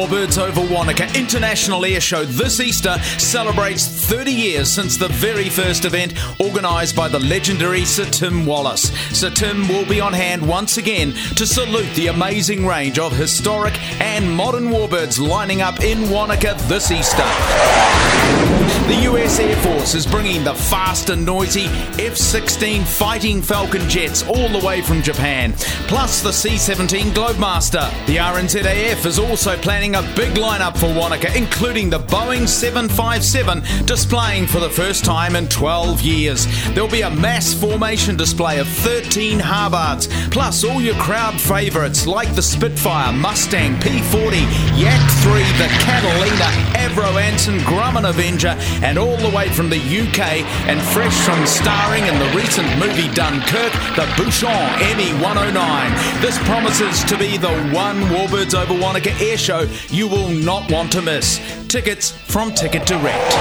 Warbirds over Wanaka International Air Show this Easter celebrates 30 years since the very first event organised by the legendary Sir Tim Wallace. Sir Tim will be on hand once again to salute the amazing range of historic and modern warbirds lining up in Wanaka this Easter. The US Air Force is bringing the fast and noisy F 16 Fighting Falcon jets all the way from Japan, plus the C 17 Globemaster. The RNZAF is also planning a big lineup for Wanaka, including the Boeing 757 displaying for the first time in 12 years. There'll be a mass formation display of 13 Harvards, plus all your crowd favourites like the Spitfire, Mustang, P40, Yak 3, the Catalina, Avro Anson, Grumman Avenger, and all the way from the UK and fresh from starring in the recent movie Dunkirk, the Buchón ME 109. This promises to be the one Warbirds over Wanaka air show you will not want to miss. Tickets from Ticket Direct.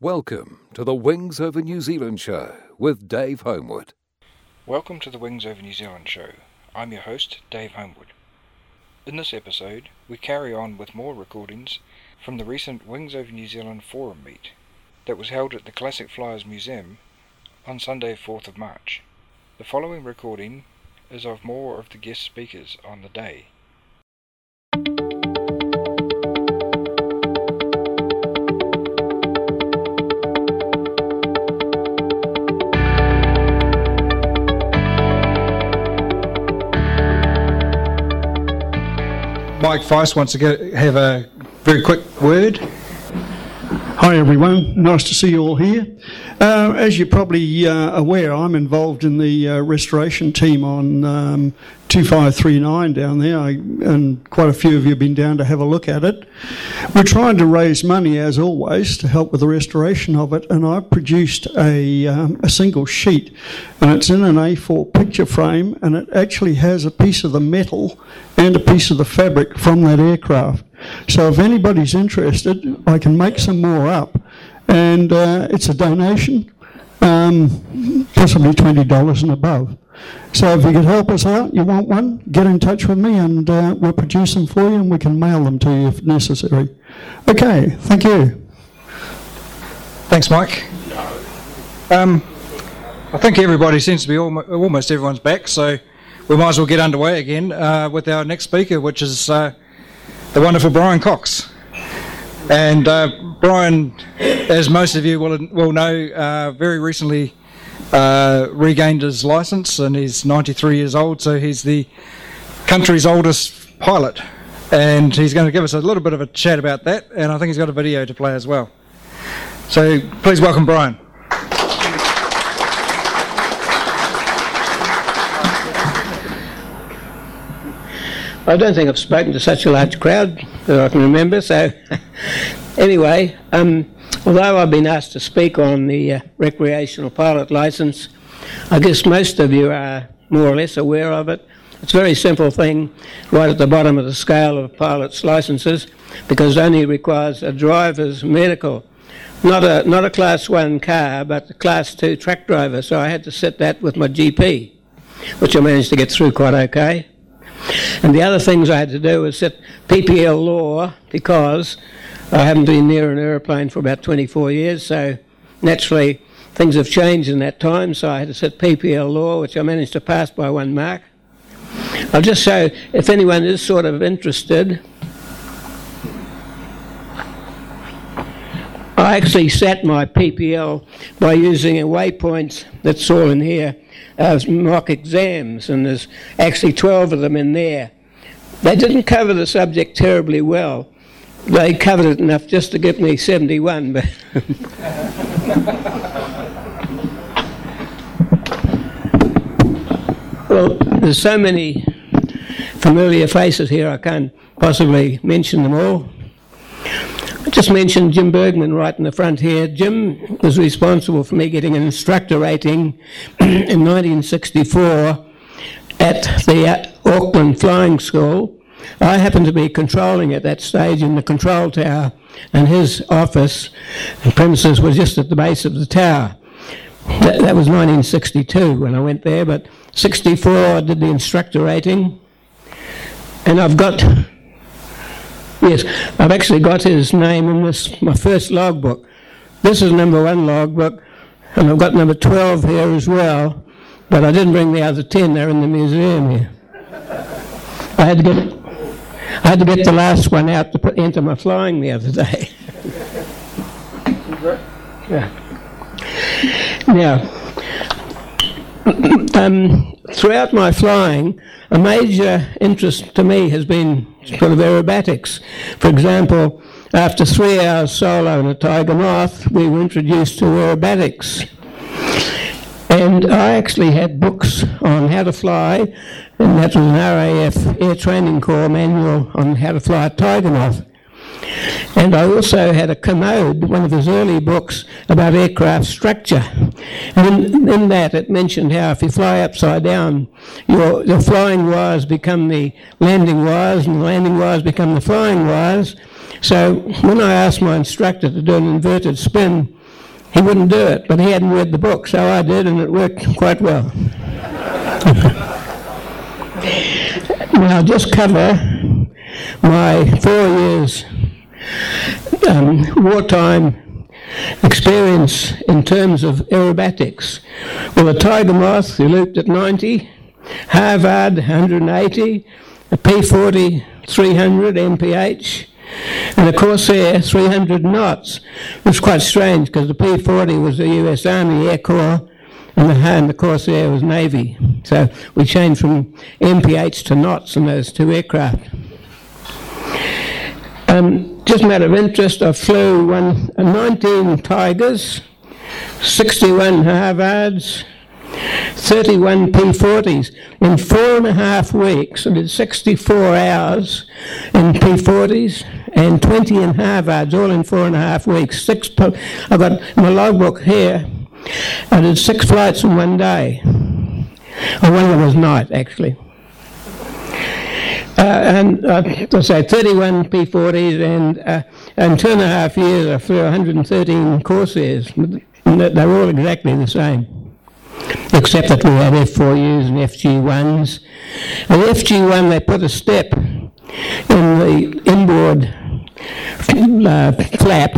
Welcome to the Wings Over New Zealand show with Dave Homewood. Welcome to the Wings Over New Zealand show. I'm your host, Dave Homewood. In this episode, we carry on with more recordings from the recent Wings Over New Zealand forum meet that was held at the Classic Flyers Museum on Sunday, 4th of March. The following recording is of more of the guest speakers on the day. Mike Feisst wants to get, have a very quick word. Hi everyone, nice to see you all here. Uh, as you're probably uh, aware, I'm involved in the uh, restoration team on um, 2539 down there, I, and quite a few of you have been down to have a look at it. We're trying to raise money, as always, to help with the restoration of it, and I've produced a, um, a single sheet, and it's in an A4 picture frame, and it actually has a piece of the metal and a piece of the fabric from that aircraft. So if anybody's interested, I can make some more up and uh, it's a donation, um, possibly $20 and above. So if you could help us out, you want one, get in touch with me and uh, we'll produce them for you and we can mail them to you if necessary. Okay, thank you. Thanks, Mike. Um, I think everybody seems to be almost, almost everyone's back, so we might as well get underway again uh, with our next speaker, which is uh, the wonderful Bryan Cox. And uh, Bryan, as most of you will, will know, uh, very recently uh, regained his license and he's 93 years old, so he's the country's oldest pilot. And he's going to give us a little bit of a chat about that, and I think he's got a video to play as well. So please welcome Bryan. I don't think I've spoken to such a large crowd that I can remember. So, anyway, um, although I've been asked to speak on the uh, recreational pilot license, I guess most of you are more or less aware of it. It's a very simple thing, right at the bottom of the scale of pilots' licenses, because it only requires a driver's medical. Not a, not a class one car, but a class two truck driver. So I had to set that with my GP, which I managed to get through quite okay. And the other things I had to do was sit PPL law because I haven't been near an aeroplane for about 24 years, so naturally things have changed in that time, so I had to sit PPL law, which I managed to pass by one mark. I'll just show if anyone is sort of interested. I actually set my PPL by using a waypoints that's all in here mock exams, and there's actually 12 of them in there. They didn't cover the subject terribly well. They covered it enough just to get me 71, but. well, there's so many familiar faces here, I can't possibly mention them all. I just mentioned Jim Bergman right in the front here. Jim was responsible for me getting an instructor rating in 1964 at the uh, Auckland Flying School. I happened to be controlling at that stage in the control tower, and his office and premises were just at the base of the tower. That, that was 1962 when I went there, but 64 I did the instructor rating, and I've got Yes, I've actually got his name in this my first logbook. This is number one logbook, and I've got number 12 here as well, but I didn't bring the other 10, they're in the museum here. I had to get, I had to get the last one out to put, enter my flying the other day. yeah. Now, um, throughout my flying, a major interest to me has been sort of aerobatics. For example, after three hours solo in a tiger moth, we were introduced to aerobatics. And I actually had books on how to fly, and that was an RAF Air Training Corps manual on how to fly a tiger moth. And I also had a Kermode, one of his early books about aircraft structure. And in, in, that, it mentioned how if you fly upside down, your, your flying wires become the landing wires, and the landing wires become the flying wires. So when I asked my instructor to do an inverted spin, he wouldn't do it, but he hadn't read the book, so I did, and it worked quite well. now, I'll just cover my four years um, wartime experience in terms of aerobatics. Well, the Tiger Moth, he looped at 90, Harvard 180, a P40 300 MPH, and a Corsair 300 knots. It was quite strange because the P40 was the US Army Air Corps and the, and the Corsair was Navy. So we changed from MPH to knots in those two aircraft. Um, just a matter of interest, I flew one, uh, 19 Tigers, 61 Harvards, 31 P40s. In four and a half weeks, I did 64 hours in P40s and 20 in Harvards, all in four and a half weeks. Six. I've got my logbook here. I did six flights in one day. Or one of them was night, actually. Uh, and uh, I say 31 P40s, and uh, in two and a half years I flew 113 Corsairs. They're all exactly the same, except that we had F4Us and FG1s. And FG1 they put a step in the inboard uh, flap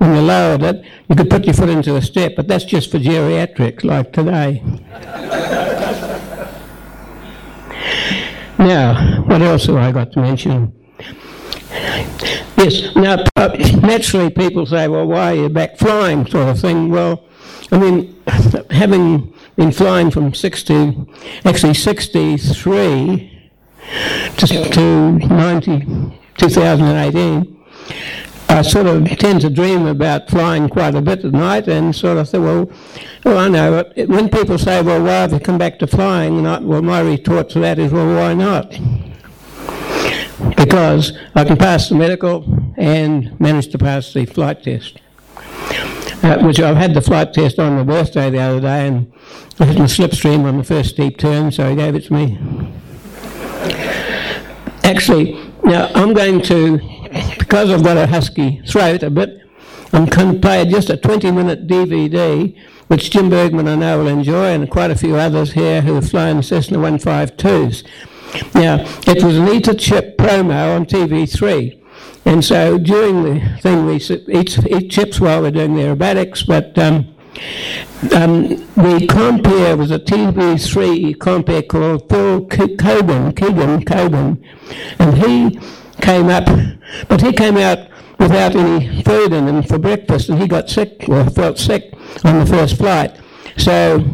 when you lowered it, you could put your foot into a step, but that's just for geriatrics like today. Now, what else have I got to mention? Yes, now, uh, naturally people say, well, why are you back flying, sort of thing. Well, I mean, having been flying from 60, actually 63 to, to 90, 2018, I sort of tend to dream about flying quite a bit at night and sort of think, well, well I know. When people say, well, why have you come back to flying? I, well, my retort to that is, well, why not? Because I can pass the medical and manage to pass the flight test. Uh, which I've had the flight test on my birthday the other day and I my slipstream on the first steep turn, so he gave it to me. Actually, now I'm going to because I've got a husky throat a bit, I'm going to play just a 20 minute DVD, which Jim Bergman I know will enjoy, and quite a few others here who have flown Cessna 152s. Now, it was an ETA chip promo on TV3. And so during the thing, we eat, eat chips while we're doing the aerobatics, but um, um, the compere was a TV3 compere called Phil Coben, Keegan Coben, and he came up, but he came out without any food in them for breakfast, and he got sick or felt sick on the first flight. So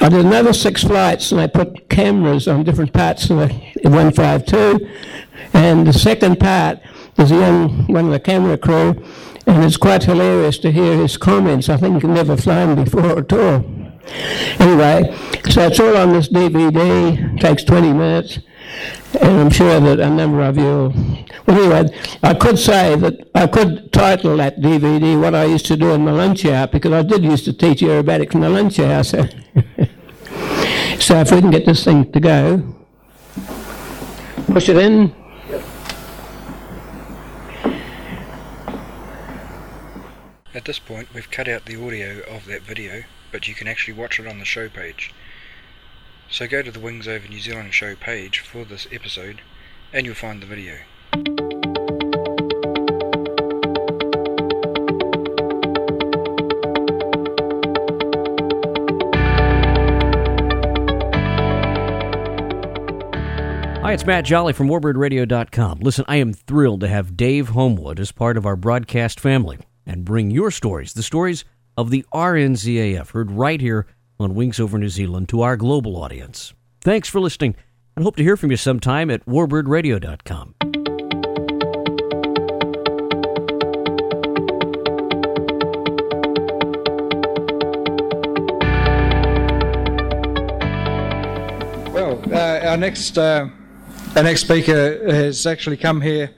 I did another six flights, and I put cameras on different parts of the 152. And the second part is the young one of the camera crew, and it's quite hilarious to hear his comments. I think he's never flown before at all. Anyway, so it's all on this DVD. It takes 20 minutes, and I'm sure that a number of you. Well, anyway, I could say that I could title that DVD "What I Used to Do in My Lunch Hour" because I did used to teach aerobatics in the lunch hour. So, so if we can get this thing to go, push it in. At this point, we've cut out the audio of that video, but you can actually watch it on the show page. So go to the Wings Over New Zealand show page for this episode, and you'll find the video. Hi, it's Matt Jolly from WarbirdRadio.com. Listen, I am thrilled to have Dave Homewood as part of our broadcast family and bring your stories, the stories of the RNZAF, heard right here on Wings Over New Zealand to our global audience. Thanks for listening and hope to hear from you sometime at WarbirdRadio.com. Well, uh, our next uh, our next speaker has actually come here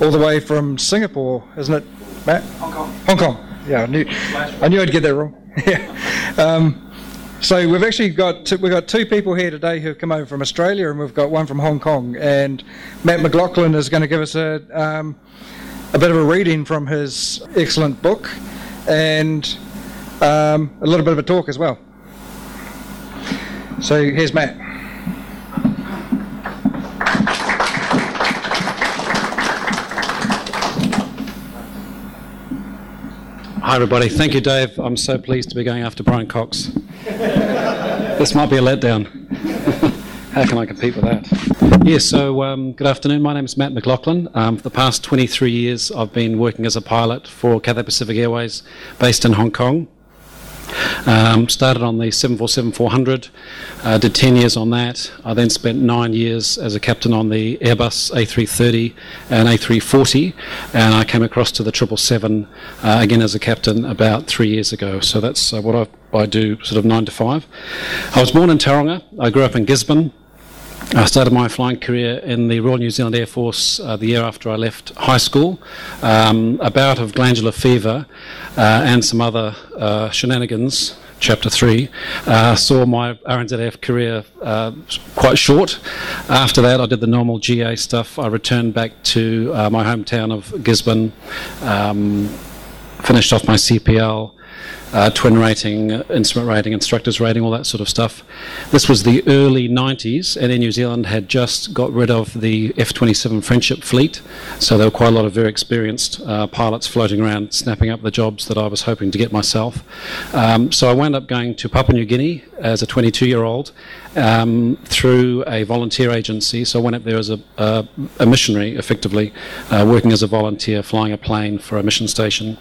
all the way from Singapore, isn't it, Matt? Hong Kong. Hong Kong. Yeah, I knew I knew I'd get that wrong. yeah. Um, so we've actually got two, we've got two people here today who've come over from Australia, and we've got one from Hong Kong. And Matt McLaughlin is going to give us a um, a bit of a reading from his excellent book, and um, a little bit of a talk as well. So here's Matt. Everybody. Thank you, Dave. I'm so pleased to be going after Bryan Cox. this might be a letdown. How can I compete with that? Yes, so um, good afternoon. My name is Matt McLaughlin. Um, for the past 23 years, I've been working as a pilot for Cathay Pacific Airways based in Hong Kong. Um, started on the 747-400, uh, did 10 years on that. I then spent nine years as a captain on the Airbus A330 and A340, and I came across to the 777 uh, again as a captain about three years ago. So that's uh, what I, I do, sort of nine to five. I was born in Tauranga. I grew up in Gisborne. I started my flying career in the Royal New Zealand Air Force uh, the year after I left high school. Um, a bout of glandular fever uh, and some other uh, shenanigans, chapter 3, uh, saw my RNZAF career uh, quite short. After that, I did the normal GA stuff. I returned back to uh, my hometown of Gisborne, um, finished off my CPL uh, twin rating, instrument rating, instructors rating, all that sort of stuff. This was the early 90s, and Air New Zealand had just got rid of the F 27 Friendship fleet, so there were quite a lot of very experienced uh, pilots floating around snapping up the jobs that I was hoping to get myself. Um, so I wound up going to Papua New Guinea as a 22 year old um, through a volunteer agency. So I went up there as a, a, a missionary, effectively, uh, working as a volunteer, flying a plane for a mission station.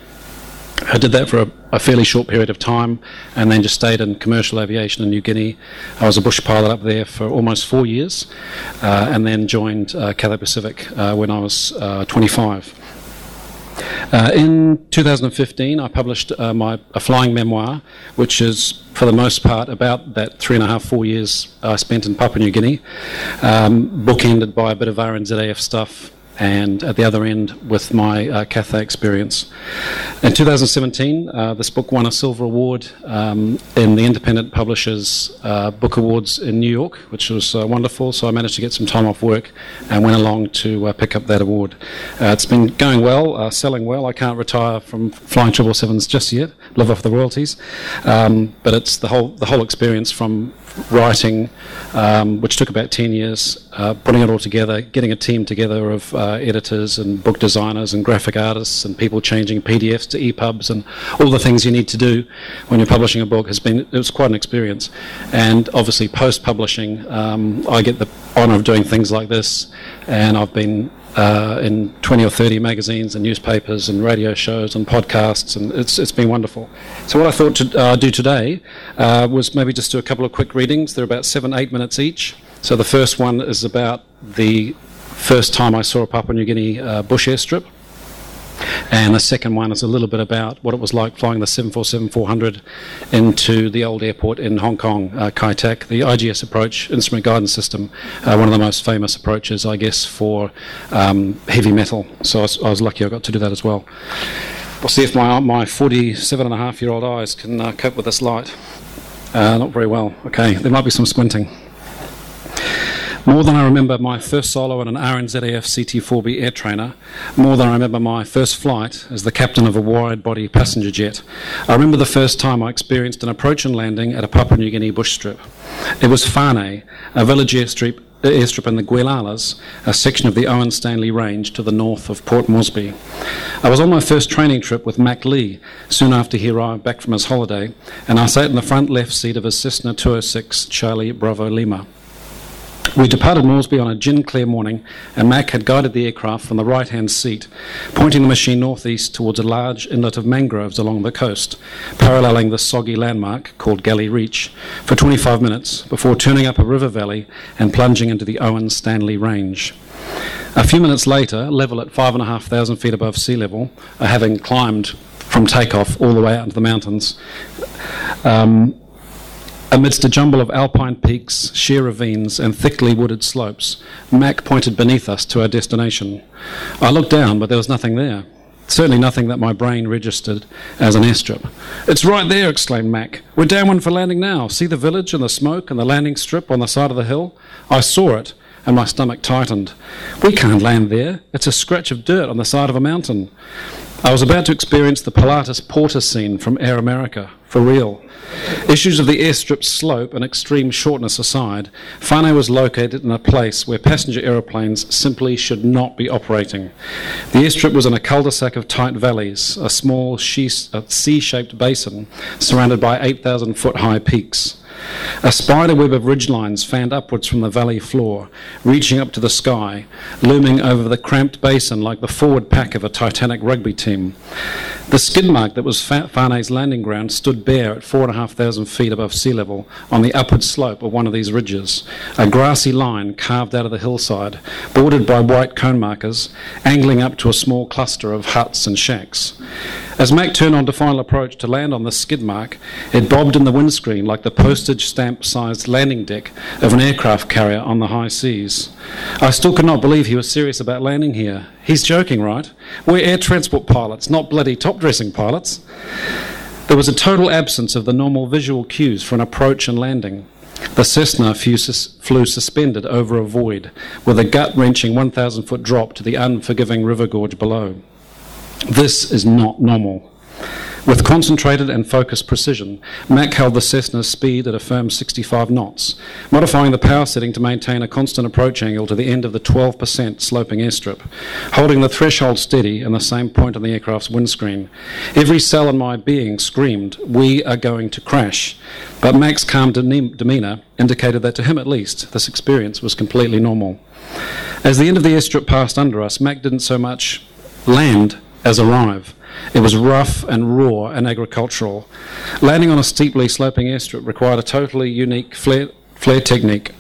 I did that for a, a, fairly short period of time and then just stayed in commercial aviation in New Guinea. I was a bush pilot up there for almost four years uh, and then joined uh, Cathay Pacific uh, when I was uh, 25. Uh, in 2015, I published uh, my a flying memoir, which is for the most part about that three and a half, four years I spent in Papua New Guinea, um, bookended by a bit of RNZAF stuff, and at the other end with my uh, Cathay experience. In 2017, uh, this book won a silver award um, in the Independent Publishers uh, Book Awards in New York, which was uh, wonderful. So I managed to get some time off work and went along to uh, pick up that award. Uh, it's been going well, selling well. I can't retire from flying 777s just yet, live off the royalties. Um, but it's the whole, the whole experience from writing, um, which took about 10 years, uh, putting it all together, getting a team together of uh, editors and book designers and graphic artists and people changing PDFs to EPUBs and all the things you need to do when you're publishing a book has been it was quite an experience. And obviously, post publishing, um, I get the honour of doing things like this, and I've been uh, in 20 or 30 magazines and newspapers and radio shows and podcasts, and it's, it's been wonderful. So, what I thought to uh, do today uh, was maybe just do a couple of quick readings. They're about seven, eight minutes each. So, the first one is about the first time I saw a Papua New Guinea uh, bush airstrip. And the second one is a little bit about what it was like flying the 747-400 into the old airport in Hong Kong, uh, Kai Tak, the IGS approach, instrument guidance system, uh, one of the most famous approaches, I guess, for um, heavy metal. So I was, I was, lucky I got to do that as well. We'll see if my, my 47 and a half year old eyes can uh, cope with this light. Uh, not very well. Okay, there might be some squinting. More than I remember my first solo in an RNZAF CT4B air trainer, more than I remember my first flight as the captain of a wide body passenger jet, I remember the first time I experienced an approach and landing at a Papua New Guinea bush strip. It was Fane, a village airstrip, airstrip in the Goilalas, a section of the Owen Stanley Range to the north of Port Moresby. I was on my first training trip with Mac Lee soon after he arrived back from his holiday, and I sat in the front left seat of his Cessna 206 Charlie Bravo Lima. We departed Moresby on a gin clear morning, and Mac had guided the aircraft from the right hand seat, pointing the machine northeast towards a large inlet of mangroves along the coast, paralleling the soggy landmark called Galley Reach, for 25 minutes before turning up a river valley and plunging into the Owen Stanley Range. A few minutes later, level at 5,500 feet above sea level, having climbed from takeoff all the way out into the mountains, um, Amidst a jumble of alpine peaks, sheer ravines, and thickly wooded slopes, Mac pointed beneath us to our destination. I looked down, but there was nothing there. Certainly nothing that my brain registered as an airstrip. It's right there, exclaimed Mac. We're down one for landing now. See the village and the smoke and the landing strip on the side of the hill? I saw it, and my stomach tightened. We can't land there. It's a scratch of dirt on the side of a mountain. I was about to experience the Pilatus Porter scene from Air America, for real. Issues of the airstrip's slope and extreme shortness aside, Fane was located in a place where passenger aeroplanes simply should not be operating. The airstrip was in a cul-de-sac of tight valleys, a small C-shaped basin surrounded by 8,000 foot high peaks. A spider web of ridgelines fanned upwards from the valley floor, reaching up to the sky, looming over the cramped basin like the forward pack of a Titanic rugby team. The skid mark that was Fane's landing ground stood bare at 4,500 feet above sea level on the upward slope of one of these ridges, a grassy line carved out of the hillside, bordered by white cone markers, angling up to a small cluster of huts and shacks. As Mac turned on to final approach to land on the skid mark, it bobbed in the windscreen like the postage stamp sized landing deck of an aircraft carrier on the high seas. I still could not believe he was serious about landing here. He's joking, right? We're air transport pilots, not bloody top dressing pilots. There was a total absence of the normal visual cues for an approach and landing. The Cessna flew suspended over a void, with a gut wrenching 1,000 foot drop to the unforgiving river gorge below. This is not normal. With concentrated and focused precision, Mac held the Cessna's speed at a firm 65 knots, modifying the power setting to maintain a constant approach angle to the end of the 12% sloping airstrip, holding the threshold steady in the same point on the aircraft's windscreen. Every cell in my being screamed, We are going to crash. But Mac's calm demeanour indicated that to him at least, this experience was completely normal. As the end of the airstrip passed under us, Mac didn't so much land as arrive. It was rough and raw and agricultural. Landing on a steeply sloping airstrip required a totally unique flare, flare technique.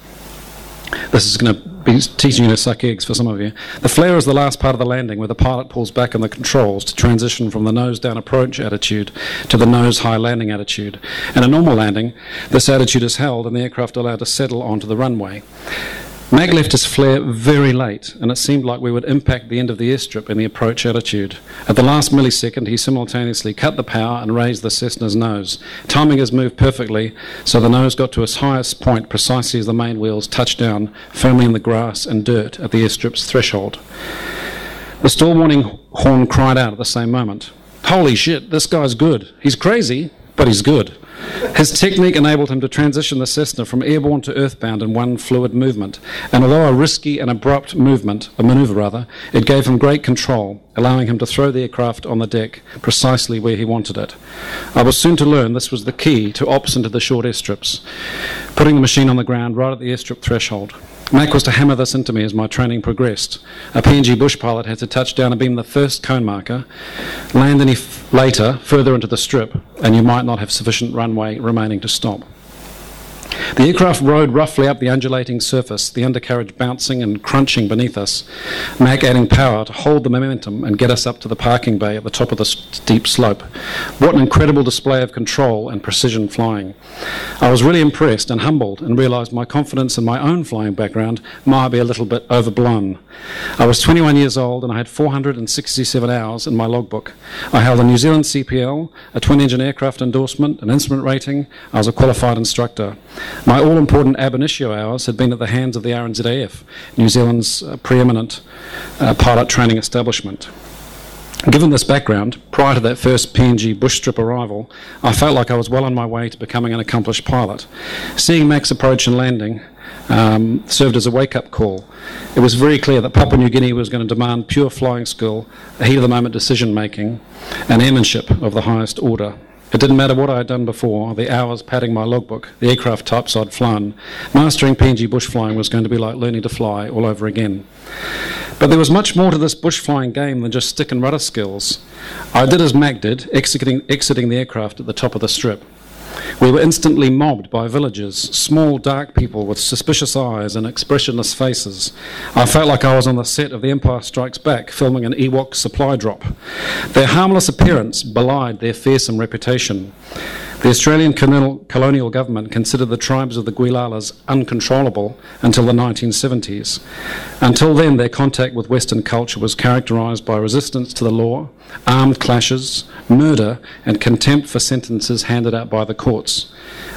This is going to be teaching you to suck eggs for some of you. The flare is the last part of the landing where the pilot pulls back on the controls to transition from the nose down approach attitude to the nose high landing attitude. In a normal landing, this attitude is held and the aircraft allowed to settle onto the runway. Mac left his flare very late, and it seemed like we would impact the end of the airstrip in the approach attitude. At the last millisecond, he simultaneously cut the power and raised the Cessna's nose, timing his move perfectly so the nose got to its highest point precisely as the main wheels touched down firmly in the grass and dirt at the airstrip's threshold. The stall warning horn cried out at the same moment. Holy shit, this guy's good. He's crazy, but he's good. His technique enabled him to transition the Cessna from airborne to earthbound in one fluid movement, and although a risky and abrupt movement, a maneuver rather, it gave him great control, allowing him to throw the aircraft on the deck precisely where he wanted it. I was soon to learn this was the key to ops into the short airstrips, putting the machine on the ground right at the airstrip threshold. Mac was to hammer this into me as my training progressed. A PNG bush pilot had to touch down and beam the first cone marker, land any f- later further into the strip, and you might not have sufficient runway remaining to stop. The aircraft rode roughly up the undulating surface, the undercarriage bouncing and crunching beneath us, Mac adding power to hold the momentum and get us up to the parking bay at the top of the steep slope. What an incredible display of control and precision flying. I was really impressed and humbled and realised my confidence in my own flying background might be a little bit overblown. I was 21 years old and I had 467 hours in my logbook. I held a New Zealand CPL, a twin engine aircraft endorsement, an instrument rating. I was a qualified instructor. My all important ab initio hours had been at the hands of the RNZAF, New Zealand's uh, preeminent uh, pilot training establishment. Given this background, prior to that first PNG bush strip arrival, I felt like I was well on my way to becoming an accomplished pilot. Seeing Mac's approach and landing um, served as a wake up call. It was very clear that Papua New Guinea was going to demand pure flying skill, heat of the moment decision making, and airmanship of the highest order. It didn't matter what I had done before, the hours padding my logbook, the aircraft types I'd flown. Mastering PNG bush flying was going to be like learning to fly all over again. But there was much more to this bush flying game than just stick and rudder skills. I did as Mac did, exiting, exiting the aircraft at the top of the strip. We were instantly mobbed by villagers, small dark people with suspicious eyes and expressionless faces. I felt like I was on the set of The Empire Strikes Back filming an Ewok supply drop. Their harmless appearance belied their fearsome reputation. The Australian colonial government considered the tribes of the Goilalas uncontrollable until the 1970s. Until then, their contact with Western culture was characterised by resistance to the law, armed clashes, murder, and contempt for sentences handed out by the courts.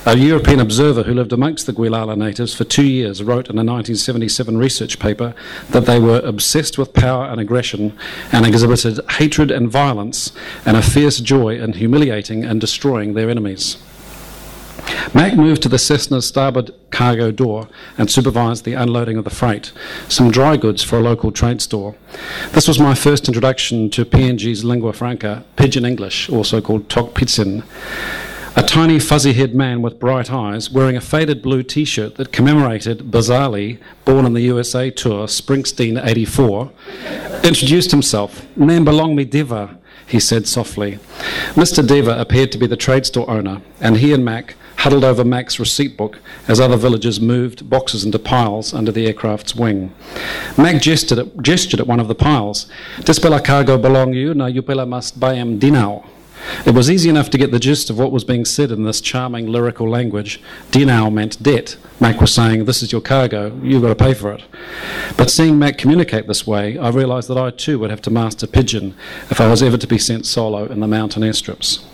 A European observer who lived amongst the Goilala natives for two years wrote in a 1977 research paper that they were obsessed with power and aggression and exhibited hatred and violence and a fierce joy in humiliating and destroying their enemies. Mac moved to the Cessna's starboard cargo door and supervised the unloading of the freight, some dry goods for a local trade store. This was my first introduction to PNG's lingua franca, pidgin English, also called Tok Pisin. A tiny fuzzy haired man with bright eyes, wearing a faded blue t shirt that commemorated bizarrely, born on the USA tour, Springsteen 84, introduced himself. Name belong me Deva, he said softly. Mr. Deva appeared to be the trade store owner, and he and Mac huddled over Mac's receipt book as other villagers moved boxes into piles under the aircraft's wing. Mac gestured at, gestured at one of the piles. This cargo belong you, now you must buy him dinau. It was easy enough to get the gist of what was being said in this charming lyrical language. Dinau meant debt. Mac was saying, This is your cargo, you've got to pay for it. But seeing Mac communicate this way, I realised that I too would have to master Pidgin if I was ever to be sent solo in the mountain airstrips.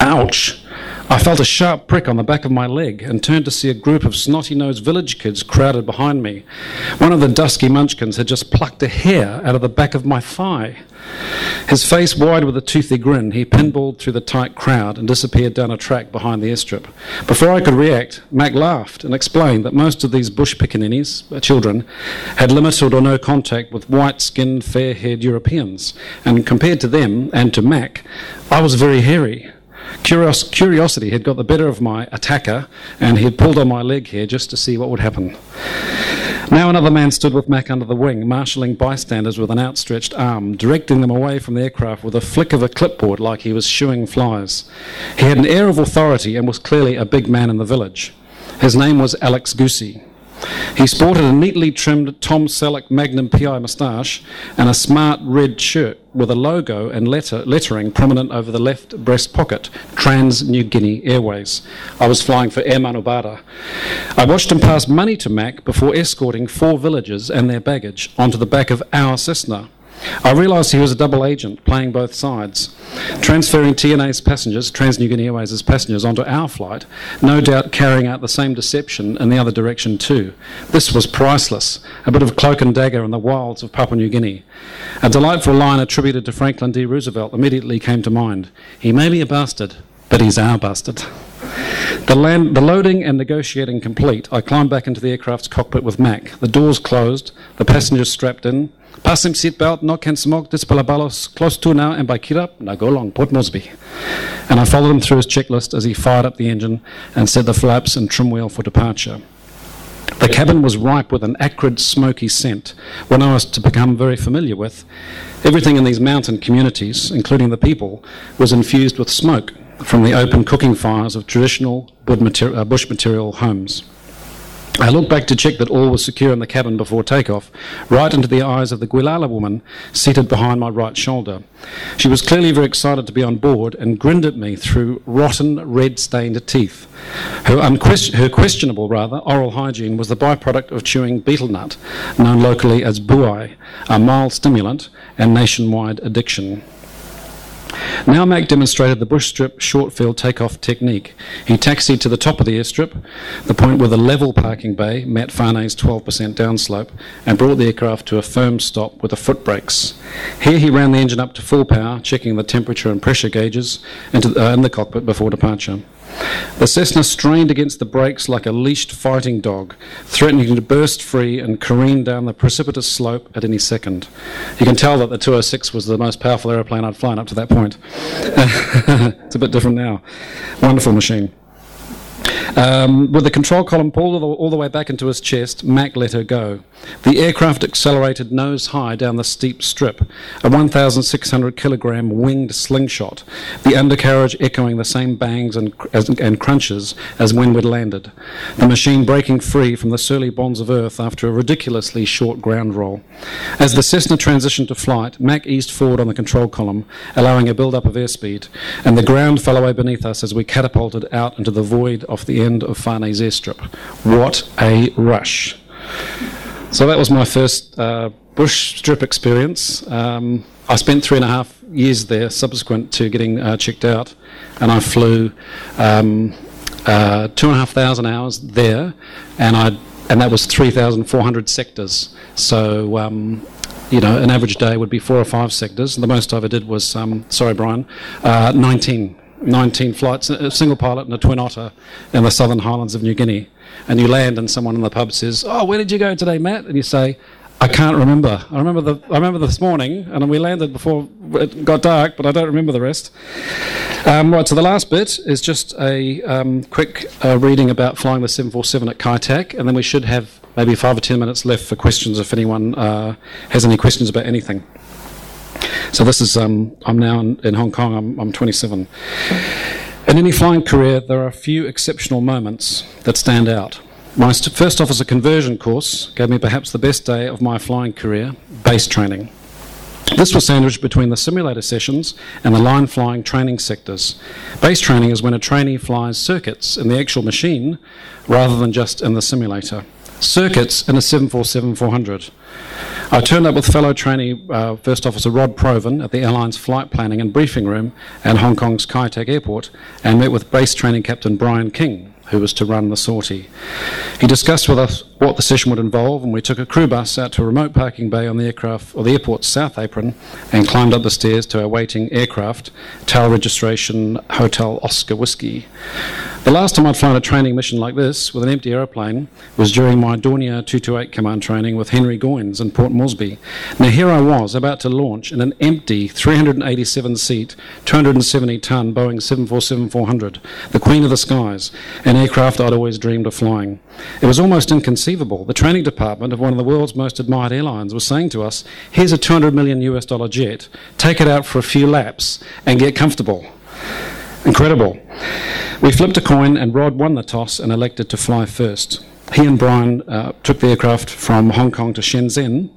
Ouch! I felt a sharp prick on the back of my leg and turned to see a group of snotty nosed village kids crowded behind me. One of the dusky munchkins had just plucked a hair out of the back of my thigh. His face wide with a toothy grin, he pinballed through the tight crowd and disappeared down a track behind the airstrip. Before I could react, Mac laughed and explained that most of these bush pickaninnies, uh, children, had limited or no contact with white skinned, fair haired Europeans, and compared to them and to Mac, I was very hairy. Curios- curiosity had got the better of my attacker, and he had pulled on my leg here just to see what would happen. Now another man stood with Mac under the wing, marshalling bystanders with an outstretched arm, directing them away from the aircraft with a flick of a clipboard like he was shooing flies. He had an air of authority and was clearly a big man in the village. His name was Alex Goosey. He sported a neatly trimmed Tom Selleck Magnum PI moustache and a smart red shirt with a logo and letter, lettering prominent over the left breast pocket, Trans New Guinea Airways. I was flying for Air Manubada. I watched him pass money to Mac before escorting four villagers and their baggage onto the back of our Cessna. I realised he was a double agent, playing both sides, transferring TNA's passengers, Trans New Guinea Airways' passengers, onto our flight, no doubt carrying out the same deception in the other direction too. This was priceless, a bit of cloak and dagger in the wilds of Papua New Guinea. A delightful line attributed to Franklin D. Roosevelt immediately came to mind. He may be a bastard, but he's our bastard. The, land, the loading and negotiating complete, I climbed back into the aircraft's cockpit with Mac. The doors closed, the passengers strapped in. Pass him seatbelt, no can smoke, dispalabalos, close to now, and by Kirap, now go along, Port Moresby. And I followed him through his checklist as he fired up the engine and set the flaps and trim wheel for departure. The cabin was ripe with an acrid, smoky scent, one I was to become very familiar with. Everything in these mountain communities, including the people, was infused with smoke from the open cooking fires of traditional uh, bush material homes. I looked back to check that all was secure in the cabin before takeoff, right into the eyes of the Goilala woman seated behind my right shoulder. She was clearly very excited to be on board and grinned at me through rotten, red stained teeth. Her, her questionable, rather, oral hygiene was the byproduct of chewing betel nut, known locally as buai, a mild stimulant and nationwide addiction. Now Mac demonstrated the bush strip short field takeoff technique. He taxied to the top of the airstrip, the point where the level parking bay met Fane's 12% downslope, and brought the aircraft to a firm stop with the foot brakes. Here he ran the engine up to full power, checking the temperature and pressure gauges uh, in the cockpit before departure. The Cessna strained against the brakes like a leashed fighting dog, threatening to burst free and careen down the precipitous slope at any second. You can tell that the 206 was the most powerful aeroplane I'd flown up to that point. it's a bit different now. Wonderful machine. Um, with the control column pulled all the, all the, way back into his chest, Mac let her go. The aircraft accelerated nose high down the steep strip, a 1,600 kilogram winged slingshot, the undercarriage echoing the same bangs and, as, and crunches as when we'd landed, the machine breaking free from the surly bonds of earth after a ridiculously short ground roll. As the Cessna transitioned to flight, Mac eased forward on the control column, allowing a build up of airspeed, and the ground fell away beneath us as we catapulted out into the void off the end of Fane's airstrip. What a rush! So that was my first uh, bush strip experience. Um, I spent three and a half years there subsequent to getting uh, checked out, and I flew um, uh, two and a half thousand hours there, and I and that was 3,400 sectors. So um, you know, an average day would be four or five sectors. The most I ever did was, um, sorry, Bryan, uh, 19 19 flights, a single pilot and a twin otter in the southern highlands of New Guinea. And you land and someone in the pub says, Oh, where did you go today, Matt? And you say, I can't remember. I remember the I remember this morning, and we landed before it got dark, but I don't remember the rest. Um, right, so the last bit is just a um, quick uh, reading about flying the 747 at Kai Tak, and then we should have maybe five or ten minutes left for questions if anyone uh, has any questions about anything. So this is, um, I'm now in, in Hong Kong, I'm, I'm 27. In any flying career, there are a few exceptional moments that stand out. My first officer conversion course gave me perhaps the best day of my flying career, base training. This was sandwiched between the simulator sessions and the line flying training sectors. Base training is when a trainee flies circuits in the actual machine rather than just in the simulator. Circuits in a 747 400. I turned up with fellow trainee uh, First Officer Rod Provan at the airline's flight planning and briefing room at Hong Kong's Kai Tak Airport and met with base training captain Brian King, who was to run the sortie. He discussed with us what the session would involve, and we took a crew bus out to a remote parking bay on the aircraft or the airport's south apron and climbed up the stairs to our waiting aircraft, tail registration Hotel Oscar Whiskey. The last time I'd flown a training mission like this with an empty aeroplane was during my Dornier 228 command training with Henry Goines in Port Moresby. Now, here I was about to launch in an empty 387 seat, 270 ton Boeing 747 400, the Queen of the Skies, an aircraft I'd always dreamed of flying. It was almost inconceivable. The training department of one of the world's most admired airlines was saying to us, Here's a 200 million US dollar jet, take it out for a few laps and get comfortable. Incredible. We flipped a coin, and Rod won the toss and elected to fly first. He and Brian uh, took the aircraft from Hong Kong to Shenzhen,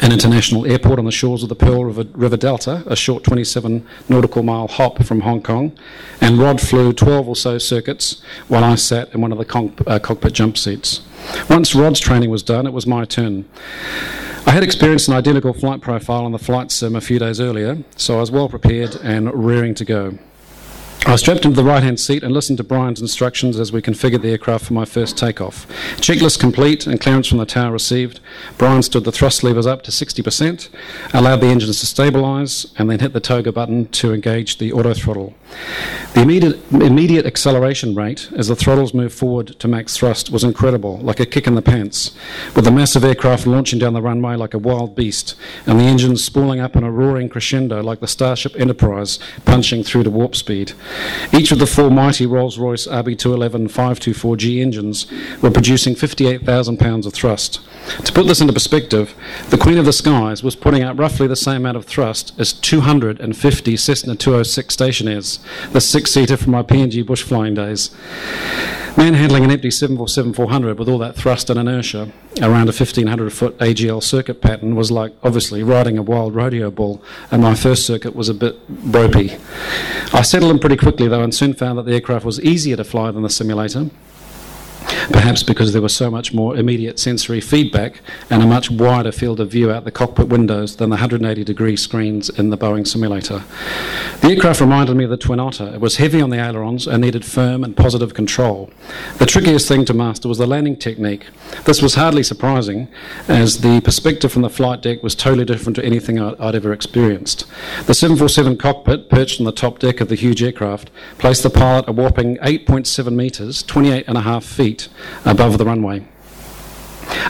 an international airport on the shores of the Pearl River, River, Delta, a short 27 nautical mile hop from Hong Kong. And Rod flew 12 or so circuits while I sat in one of the uh, cockpit jump seats. Once Rod's training was done, it was my turn. I had experienced an identical flight profile on the flight sim a few days earlier, so I was well prepared and rearing to go. I strapped into the right hand seat and listened to Brian's instructions as we configured the aircraft for my first takeoff. Checklist complete and clearance from the tower received. Brian stood the thrust levers up to 60%, allowed the engines to stabilise, and then hit the toga button to engage the auto throttle. The immediate, immediate acceleration rate as the throttles moved forward to max thrust was incredible, like a kick in the pants, with the massive aircraft launching down the runway like a wild beast, and the engines spooling up in a roaring crescendo like the Starship Enterprise punching through to warp speed. Each of the four mighty Rolls Royce RB211 524G engines were producing 58,000 pounds of thrust. To put this into perspective, the Queen of the Skies was putting out roughly the same amount of thrust as 250 Cessna 206 Stationairs, the six seater from my PNG bush flying days. Manhandling an empty 747-400 with all that thrust and inertia around a 1500 foot AGL circuit pattern was like obviously riding a wild rodeo bull, and my first circuit was a bit ropey. I settled in pretty quickly though and soon found that the aircraft was easier to fly than the simulator perhaps because there was so much more immediate sensory feedback and a much wider field of view out the cockpit windows than the 180 degree screens in the Boeing simulator. The aircraft reminded me of the Twin Otter. It was heavy on the ailerons and needed firm and positive control. The trickiest thing to master was the landing technique. This was hardly surprising, as the perspective from the flight deck was totally different to anything I'd, ever experienced. The 747 cockpit, perched on the top deck of the huge aircraft, placed the pilot a whopping 8.7 metres, 28 and a half feet, above the runway.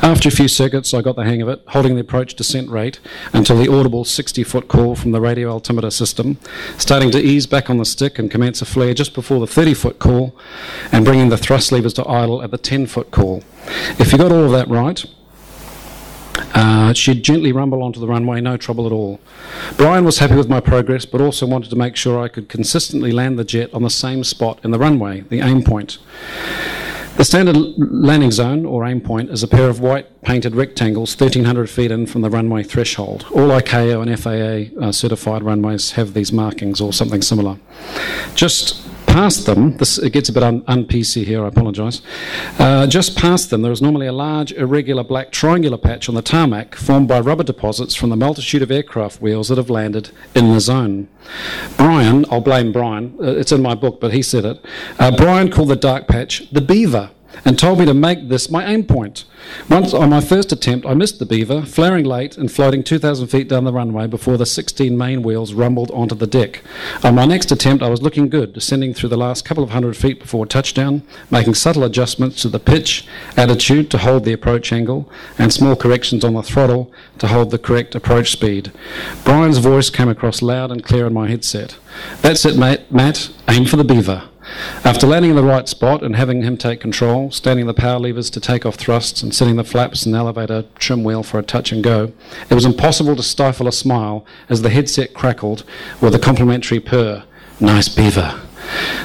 After a few circuits, I got the hang of it, holding the approach descent rate until the audible 60 foot call from the radio altimeter system, starting to ease back on the stick and commence a flare just before the 30 foot call, and bringing the thrust levers to idle at the 10 foot call. If you got all of that right, uh, she'd gently rumble onto the runway, no trouble at all. Brian was happy with my progress, but also wanted to make sure I could consistently land the jet on the same spot in the runway, the aim point. The standard landing zone, or aim point, is a pair of white painted rectangles 1,300 feet in from the runway threshold. All ICAO and FAA uh, certified runways have these markings or something similar. Just past them, this it gets a bit un, un-PC here, I apologise. Uh, just past them, there is normally a large irregular black triangular patch on the tarmac formed by rubber deposits from the multitude of aircraft wheels that have landed in the zone. Brian, I'll blame Brian, uh, it's in my book, but he said it. Uh, Brian called the dark patch the beaver and told me to make this my aim point. Once on my first attempt, I missed the beaver, flaring late and floating 2,000 feet down the runway before the 16 main wheels rumbled onto the deck. On my next attempt, I was looking good, descending through the last couple of hundred feet before touchdown, making subtle adjustments to the pitch, attitude to hold the approach angle, and small corrections on the throttle to hold the correct approach speed. Brian's voice came across loud and clear in my headset. That's it, mate. Matt. Aim for the beaver. After landing in the right spot and having him take control, standing the power levers to take off thrusts, and setting the flaps and elevator trim wheel for a touch and go, it was impossible to stifle a smile as the headset crackled with a complimentary purr. Nice beaver.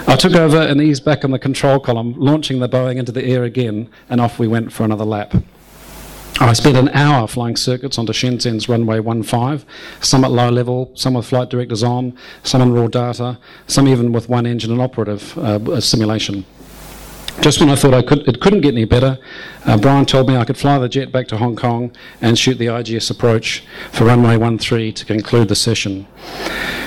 I took over and eased back on the control column, launching the Boeing into the air again, and off we went for another lap. I spent an hour flying circuits onto Shenzhen's runway 15, some at low level, some with flight directors on, some on raw data, some even with one engine and operative uh, simulation. Just when I thought I could, it couldn't get any better, uh, Brian told me I could fly the jet back to Hong Kong and shoot the IGS approach for runway 13 to conclude the session.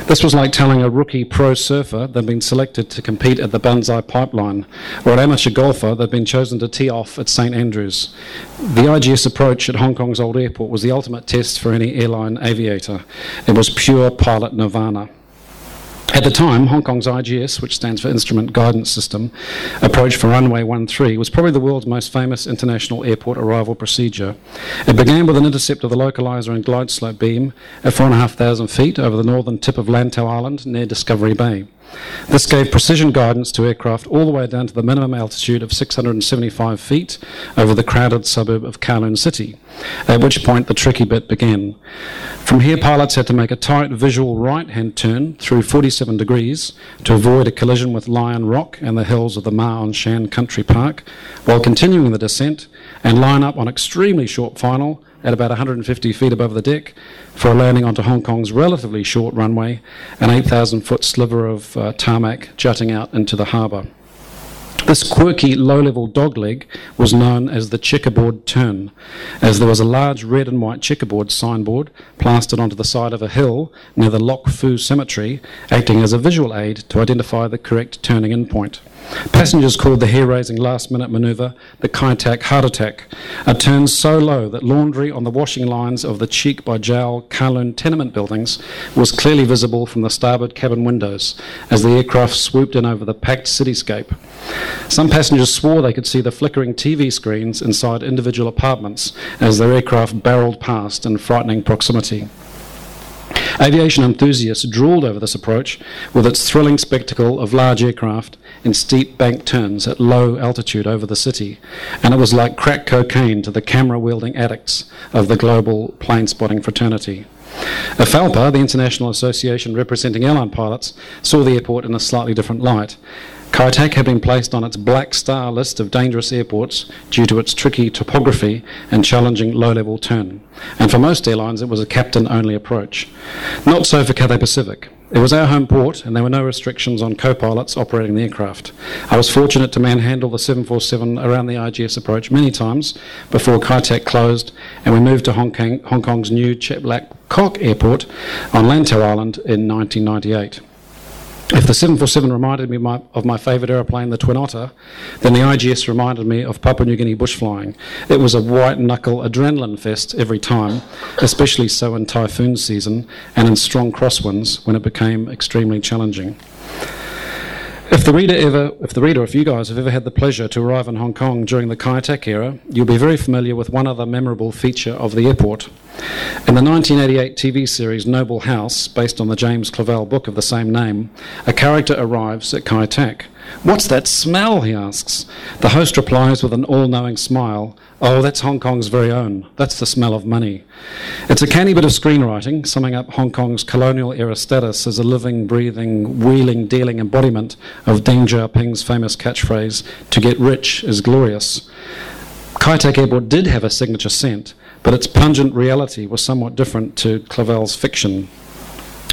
This was like telling a rookie pro surfer they'd been selected to compete at the Banzai Pipeline, or an amateur golfer they'd been chosen to tee off at St Andrews. The IGS approach at Hong Kong's old airport was the ultimate test for any airline aviator. It was pure pilot nirvana. At the time, Hong Kong's IGS, which stands for Instrument Guidance System, approach for runway 13 was probably the world's most famous international airport arrival procedure. It began with an intercept of the localizer and glide slope beam at 4,500 feet over the northern tip of Lantau Island near Discovery Bay. This gave precision guidance to aircraft all the way down to the minimum altitude of 675 feet over the crowded suburb of Kowloon City, at which point the tricky bit began. From here, pilots had to make a tight visual right hand turn through 47 degrees to avoid a collision with Lion Rock and the hills of the Ma On Shan Country Park, while continuing the descent and line up on extremely short final at about 150 feet above the deck for a landing onto Hong Kong's relatively short runway, an 8,000 foot sliver of uh, tarmac jutting out into the harbour. This quirky low level dogleg was known as the checkerboard turn, as there was a large red and white checkerboard signboard plastered onto the side of a hill near the Lok Fu Cemetery, acting as a visual aid to identify the correct turning in point. Passengers called the hair raising last minute manoeuvre the Kai Tak heart attack, a turn so low that laundry on the washing lines of the Cheek by Jowl Kowloon tenement buildings was clearly visible from the starboard cabin windows as the aircraft swooped in over the packed cityscape. Some passengers swore they could see the flickering TV screens inside individual apartments as their aircraft barreled past in frightening proximity. Aviation enthusiasts drooled over this approach with its thrilling spectacle of large aircraft in steep bank turns at low altitude over the city, and it was like crack cocaine to the camera wielding addicts of the global plane spotting fraternity. IFALPA, the International Association representing airline pilots, saw the airport in a slightly different light Kai Tak had been placed on its black star list of dangerous airports due to its tricky topography and challenging low level turn. And for most airlines, it was a captain only approach. Not so for Cathay Pacific. It was our home port, and there were no restrictions on co pilots operating the aircraft. I was fortunate to manhandle the 747 around the IGS approach many times before Kai closed, and we moved to Hong, Kong, Hong Kong's new Chek Lap Kok Airport on Lantau Island in 1998. If the 747 reminded me my, of my favourite aeroplane, the Twin Otter, then the IGS reminded me of Papua New Guinea bush flying. It was a white knuckle adrenaline fest every time, especially so in typhoon season and in strong crosswinds when it became extremely challenging. If the reader ever, if the reader, if you guys have ever had the pleasure to arrive in Hong Kong during the Kai Tak era, you'll be very familiar with one other memorable feature of the airport. In the 1988 TV series Noble House, based on the James Clavell book of the same name, a character arrives at Kai Tak. What's that smell? he asks. The host replies with an all knowing smile Oh, that's Hong Kong's very own. That's the smell of money. It's a canny bit of screenwriting, summing up Hong Kong's colonial era status as a living, breathing, wheeling, dealing embodiment of Deng Xiaoping's famous catchphrase, to get rich is glorious. Kai Tak Airport did have a signature scent, but its pungent reality was somewhat different to Clavell's fiction.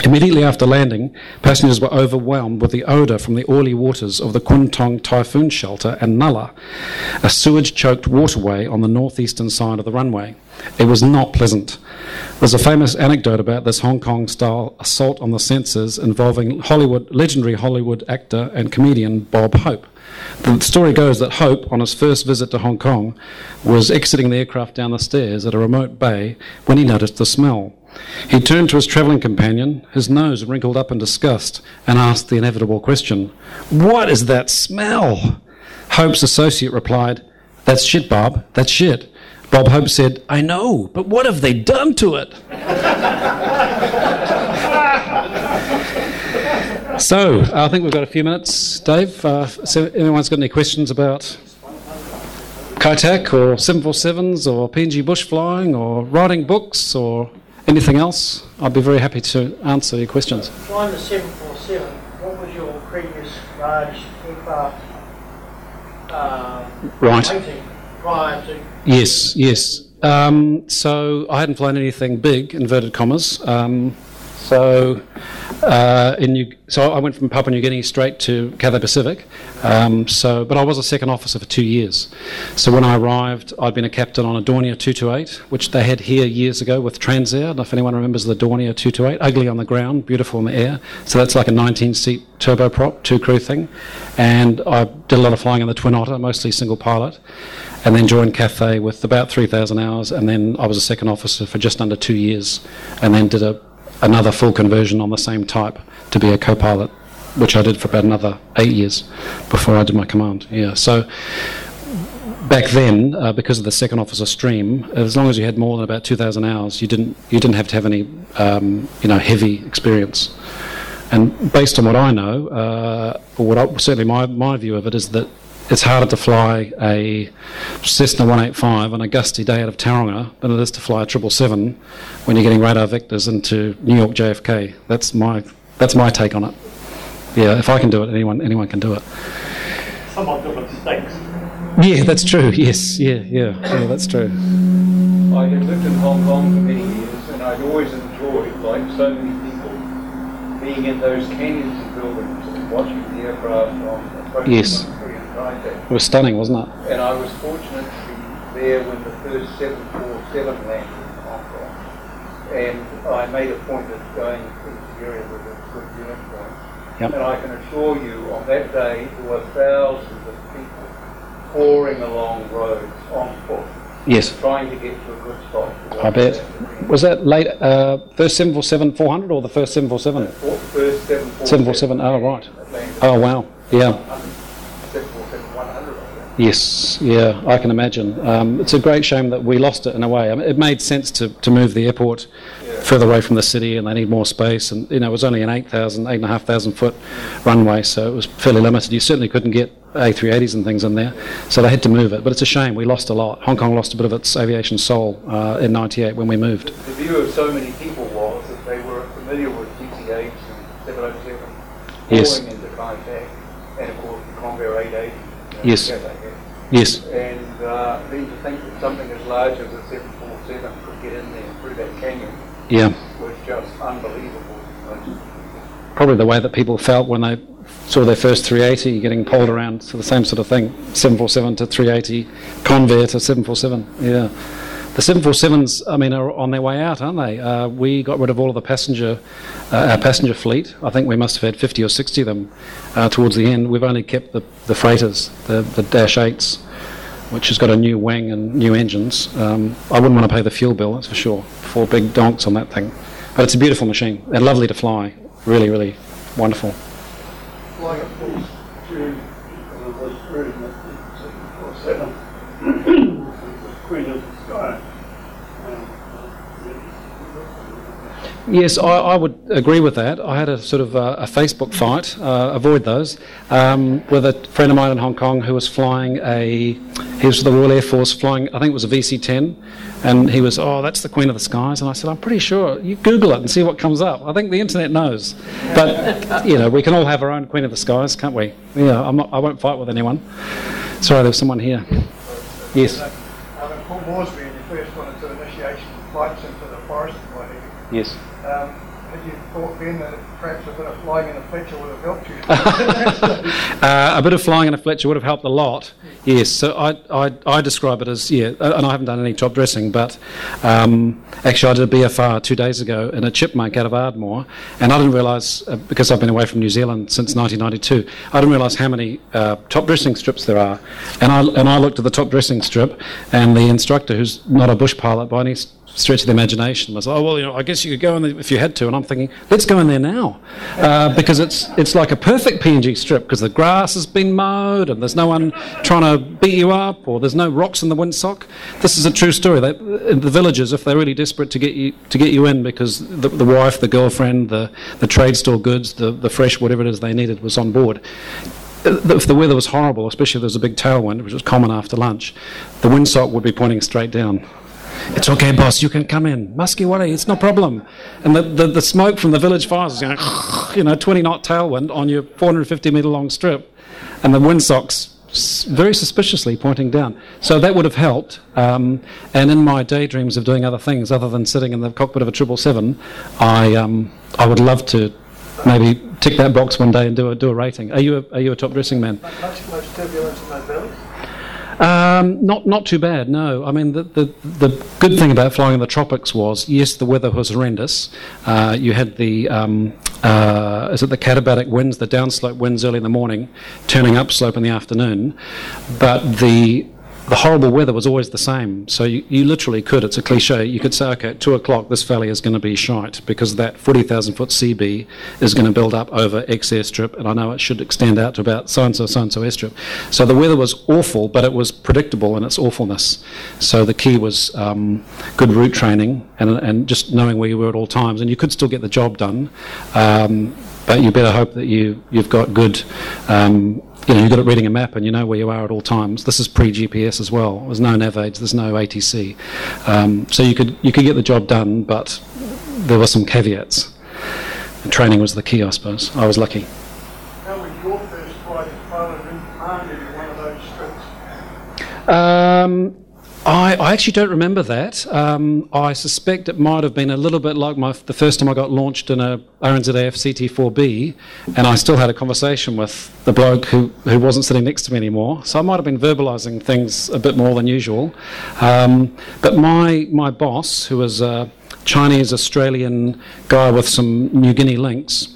Immediately after landing, passengers were overwhelmed with the odour from the oily waters of the Kwun Tong Typhoon Shelter and Nulla, a sewage choked waterway on the northeastern side of the runway. It was not pleasant. There's a famous anecdote about this Hong Kong style assault on the senses involving Hollywood, legendary Hollywood actor and comedian Bob Hope. The story goes that Hope, on his first visit to Hong Kong, was exiting the aircraft down the stairs at a remote bay when he noticed the smell. He turned to his travelling companion, his nose wrinkled up in disgust, and asked the inevitable question What is that smell? Hope's associate replied, That's shit, Bob, that's shit. Bob Hope said, I know, but what have they done to it? so, I think we've got a few minutes, Dave. Uh, so, anyone's got any questions about Kai Tak or 747s or PNG bush flying or writing books or Anything else? I'd be very happy to answer your questions. Flying the 747, what was your previous large aircraft uh, right. prior to? Yes, yes. Um, so I hadn't flown anything big, inverted commas. Um, so uh, New, so I went from Papua New Guinea straight to Cathay Pacific. Um, so, but I was a second officer for two years. So when I arrived, I'd been a captain on a Dornier 228, which they had here years ago with Transair. If anyone remembers the Dornier 228. Ugly on the ground, beautiful in the air. So that's like a 19-seat turboprop, two-crew thing. And I did a lot of flying in the Twin Otter, mostly single pilot and then joined Cathay with about 3,000 hours, and then I was a second officer for just under two years, and then did a another full conversion on the same type to be a co-pilot, which I did for about another eight years before I did my command. Yeah, so back then, uh, because of the second officer stream, as long as you had more than about 2,000 hours, you didn't you didn't have to have any um, you know heavy experience. And based on what I know, uh, what I, certainly my, my view of it is that it's harder to fly a Cessna 185 on a gusty day out of Tauranga than it is to fly a 777 when you're getting radar vectors into New York JFK. That's my that's my take on it. Yeah, if I can do it, anyone anyone can do it. Somewhat different stakes. Yeah, that's true. Yes, yeah, yeah, yeah, that's true. I had lived in Hong Kong for many years, and I'd always enjoyed, like so many people, being in those canyons and buildings and watching the aircraft from approaching yes. It was stunning, wasn't it? And I was fortunate to be there when the first 747 landed in Hong Kong. And I made a point of going into the area with a good unit point. Yep. And I can assure you, on that day, there were thousands of people pouring along roads on foot. Yes. Trying to get to a good spot. I bet. Was that late, uh, first 747 400 or the first 747? First 747. 747, oh, right. Oh, wow. Yeah. 747 100 Yes, yeah, I can imagine. Um, it's a great shame that we lost it in a way. I mean, it made sense to, to move the airport further away from the city, and they need more space. And you know, it was only an 8,000, 8,500 foot runway, so it was fairly limited. You certainly couldn't get A380s and things in there, so they had to move it. But it's a shame we lost a lot. Hong Kong lost a bit of its aviation soul uh, in '98 when we moved. The view of so many people was that they were familiar with DC-8s and 707 Yes. into contact, and of course the Convair 880. you know, Yes. that they had. Yes. And uh, then to think that something as large as a 747 could get in there through that canyon Yeah. was just unbelievable. Probably the way that people felt when they saw their first 380 getting pulled around, so the same sort of thing. 747 to 380, Convair to 747. Yeah. The 747s, I mean, are on their way out, aren't they? Uh, we got rid of all of the passenger, uh, our passenger fleet. I think we must have had 50 or 60 of them uh, towards the end. We've only kept the, the freighters, the, the Dash 8s, which has got a new wing and new engines. Um, I wouldn't want to pay the fuel bill, that's for sure. Four big donks on that thing. But it's a beautiful machine and lovely to fly. Really, really wonderful. Flying at full speed, because of this version of the 747, Queen of the Sky. Yes, I, I would agree with that. I had a sort of uh, a Facebook fight, uh, avoid those, um, with a friend of mine in Hong Kong who was flying a, he was the Royal Air Force flying, I think it was a VC-10, and he was, oh, that's the Queen of the Skies, and I said, I'm pretty sure, you Google it and see what comes up. I think the internet knows. But, you know, we can all have our own Queen of the Skies, can't we? Yeah, I'm not, I won't fight with anyone. Sorry, there's someone here. Yes. Port Moresby, when you first went into initiation flights into the forest and what have you, Yes. Um, had you thought then that perhaps a bit of flying in a Fletcher would have helped you? Uh, a bit of flying in a Fletcher would have helped a lot. Yes, so I, I, I describe it as, yeah, and I haven't done any top dressing, but um, actually I did a BFR two days ago in a chipmunk out of Ardmore, and I didn't realise, uh, because I've been away from New Zealand since 1992, I didn't realise how many uh, top dressing strips there are. And I, and I looked at the top dressing strip, and the instructor, who's not a bush pilot by any stretch of the imagination, was, oh, well, you know, I guess you could go in there if you had to. And I'm thinking, let's go in there now, uh, because it's, it's like a perfect PNG strip, because the grass has been mowed, and there's no one trying to beat you up, or there's no rocks in the windsock. This is a true story. They, the villagers, if they're really desperate to get you to get you in, because the, the wife, the girlfriend, the, the trade store goods, the, the fresh whatever it is they needed was on board. If the weather was horrible, especially if there was a big tailwind, which was common after lunch, the windsock would be pointing straight down. It's okay, boss, you can come in. Muskie Wari, it's no problem. And the, the, the smoke from the village fires is going, you know, 20 knot tailwind on your 450 metre long strip, and the windsocks very suspiciously pointing down. So that would have helped. Um, and in my daydreams of doing other things other than sitting in the cockpit of a 777, I, um, I would love to maybe tick that box one day and do a, do a rating. Are you a, are you a top dressing man? much, much turbulence in? Um, not not too bad. No, I mean the, the the good thing about flying in the tropics was yes, the weather was horrendous. Uh, you had the um, uh, is it the katabatic winds, the downslope winds early in the morning, turning upslope in the afternoon, but the the horrible weather was always the same. So you, you literally could, it's a cliche, you could say, okay, at two o'clock this valley is going to be shite because that 40,000 foot CB is going to build up over X airstrip and I know it should extend out to about so and so, so and so airstrip. So the weather was awful, but it was predictable in its awfulness. So the key was um, good route training and, and just knowing where you were at all times. And you could still get the job done. Um, but you better hope that you, you've got good, um, you know, you're good at reading a map and you know where you are at all times. This is pre-GPS as well. There's no NavAids, there's no ATC. Um, so you could, you could get the job done, but there were some caveats. And training was the key, I suppose. I was lucky. How was your first flight as pilot in command in one of those strips? Um, I, I, actually don't remember that. Um, I suspect it might have been a little bit like my, the first time I got launched in a RNZAF CT4B, and I still had a conversation with the bloke who, who wasn't sitting next to me anymore. So I might have been verbalising things a bit more than usual. Um, but my, my boss, who was a Chinese Australian guy with some New Guinea links,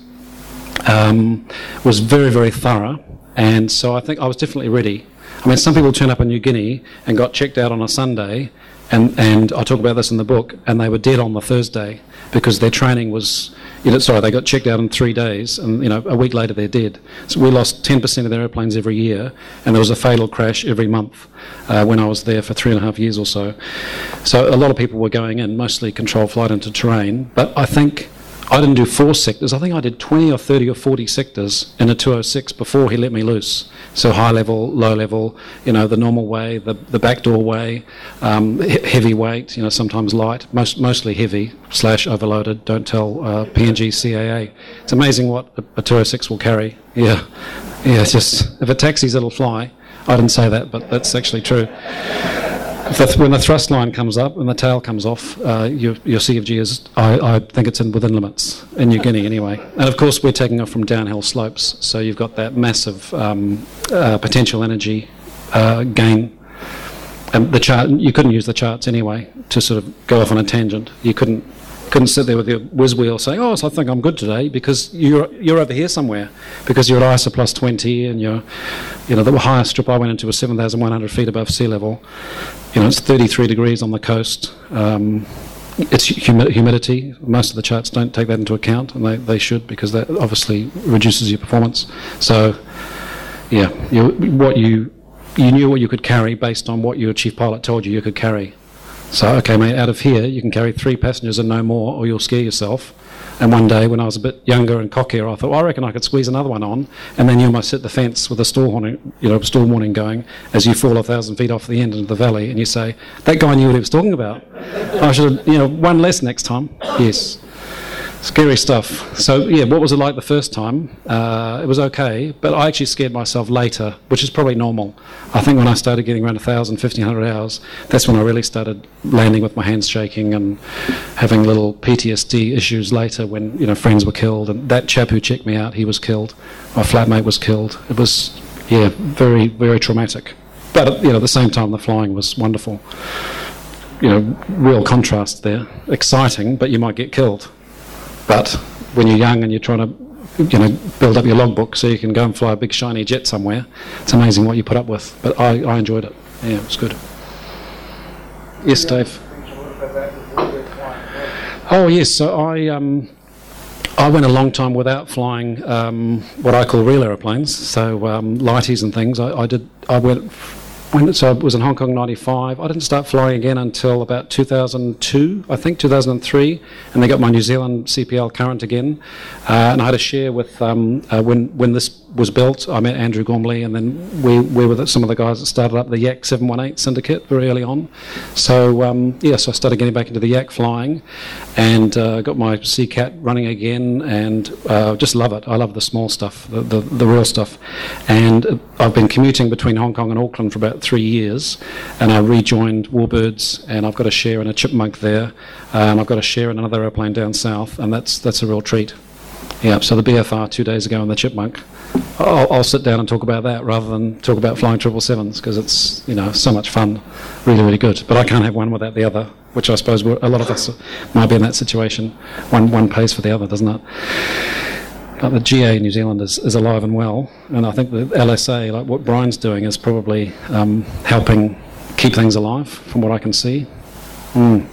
um, was very, very thorough. And so I think I was definitely ready. I mean, some people turn up in New Guinea and got checked out on a Sunday, and, and I talk about this in the book, and they were dead on the Thursday because their training was, you know, sorry, they got checked out in three days, and you know, a week later they're dead. So we lost 10% of their airplanes every year, and there was a fatal crash every month uh, when I was there for three and a half years or so. So a lot of people were going in, mostly control flight into terrain, but I think I didn't do four sectors. I think I did 20 or 30 or 40 sectors in a 206 before he let me loose. So high level, low level, you know, the normal way, the, the backdoor way, um, he- heavy weight, you know, sometimes light, most, mostly heavy slash overloaded. Don't tell uh, PNG CAA. It's amazing what a, a 206 will carry. Yeah, yeah. It's just if it taxis, it'll fly. I didn't say that, but that's actually true the, when the thrust line comes up and the tail comes off, uh, your, your CFG is, I, I, think it's in within limits in New Guinea anyway. And of course, we're taking off from downhill slopes, so you've got that massive um, uh, potential energy uh, gain. And the chart, you couldn't use the charts anyway to sort of go off on a tangent. You couldn't couldn't sit there with your whiz wheel saying, "Oh, so I think I'm good today," because you're you're over here somewhere because you're at ISA plus 20 and you're, you know, the highest strip I went into was 7,100 feet above sea level, you know, it's 33 degrees on the coast. Um, it's humi- humidity. Most of the charts don't take that into account, and they, they should because that obviously reduces your performance. So, yeah, you, what you you knew what you could carry based on what your chief pilot told you you could carry. So, okay, mate, out of here you can carry three passengers and no more, or you'll scare yourself. And one day, when I was a bit younger and cockier, I thought, well, I reckon I could squeeze another one on. And then you must hit the fence with a storm warning, you know, storm warning going as you fall a thousand feet off the end into the valley, and you say, that guy knew what he was talking about. I should have, you know, one less next time. Yes. Scary stuff. So, yeah, what was it like the first time? Uh, it was okay, but I actually scared myself later, which is probably normal. I think when I started getting around 1,000, 1,500 hours, that's when I really started landing with my hands shaking and having little PTSD issues later when, you know, friends were killed. And that chap who checked me out, he was killed. My flatmate was killed. It was, yeah, very, very traumatic. But, you know, at the same time, the flying was wonderful. You know, real contrast there. Exciting, but you might get killed. But when you're young and you're trying to, you know, build up your logbook so you can go and fly a big shiny jet somewhere, it's amazing what you put up with. But I, I enjoyed it. Yeah, it was good. Yes, Dave. Oh yes, so I um, I went a long time without flying um, what I call real aeroplanes, so um, lighties and things. I, I did. I went when so I was in Hong Kong '95. I didn't start flying again until about 2002, I think 2003, and they got my New Zealand CPL current again. Uh, and I had a share with um, uh, when when this was built. I met Andrew Gormley, and then we, we were some of the guys that started up the Yak 718 syndicate very early on. So um, yeah, so I started getting back into the Yak flying, and uh, got my CCAT running again, and uh, just love it. I love the small stuff, the, the, the real stuff. And I've been commuting between Hong Kong and Auckland for about three years, and I rejoined Warbirds, and I've got a share in a chipmunk there, uh, and I've got a share in another airplane down south, and that's that's a real treat. Yeah, so the BFR two days ago in the chipmunk. I'll, I'll, sit down and talk about that rather than talk about flying triple sevens because it's you know so much fun, really really good. But I can't have one without the other, which I suppose a lot of us might be in that situation. One one pays for the other, doesn't it? But the GA in New Zealand is, is alive and well, and I think the LSA, like what Bryan's doing, is probably um, helping keep things alive, from what I can see. Mm.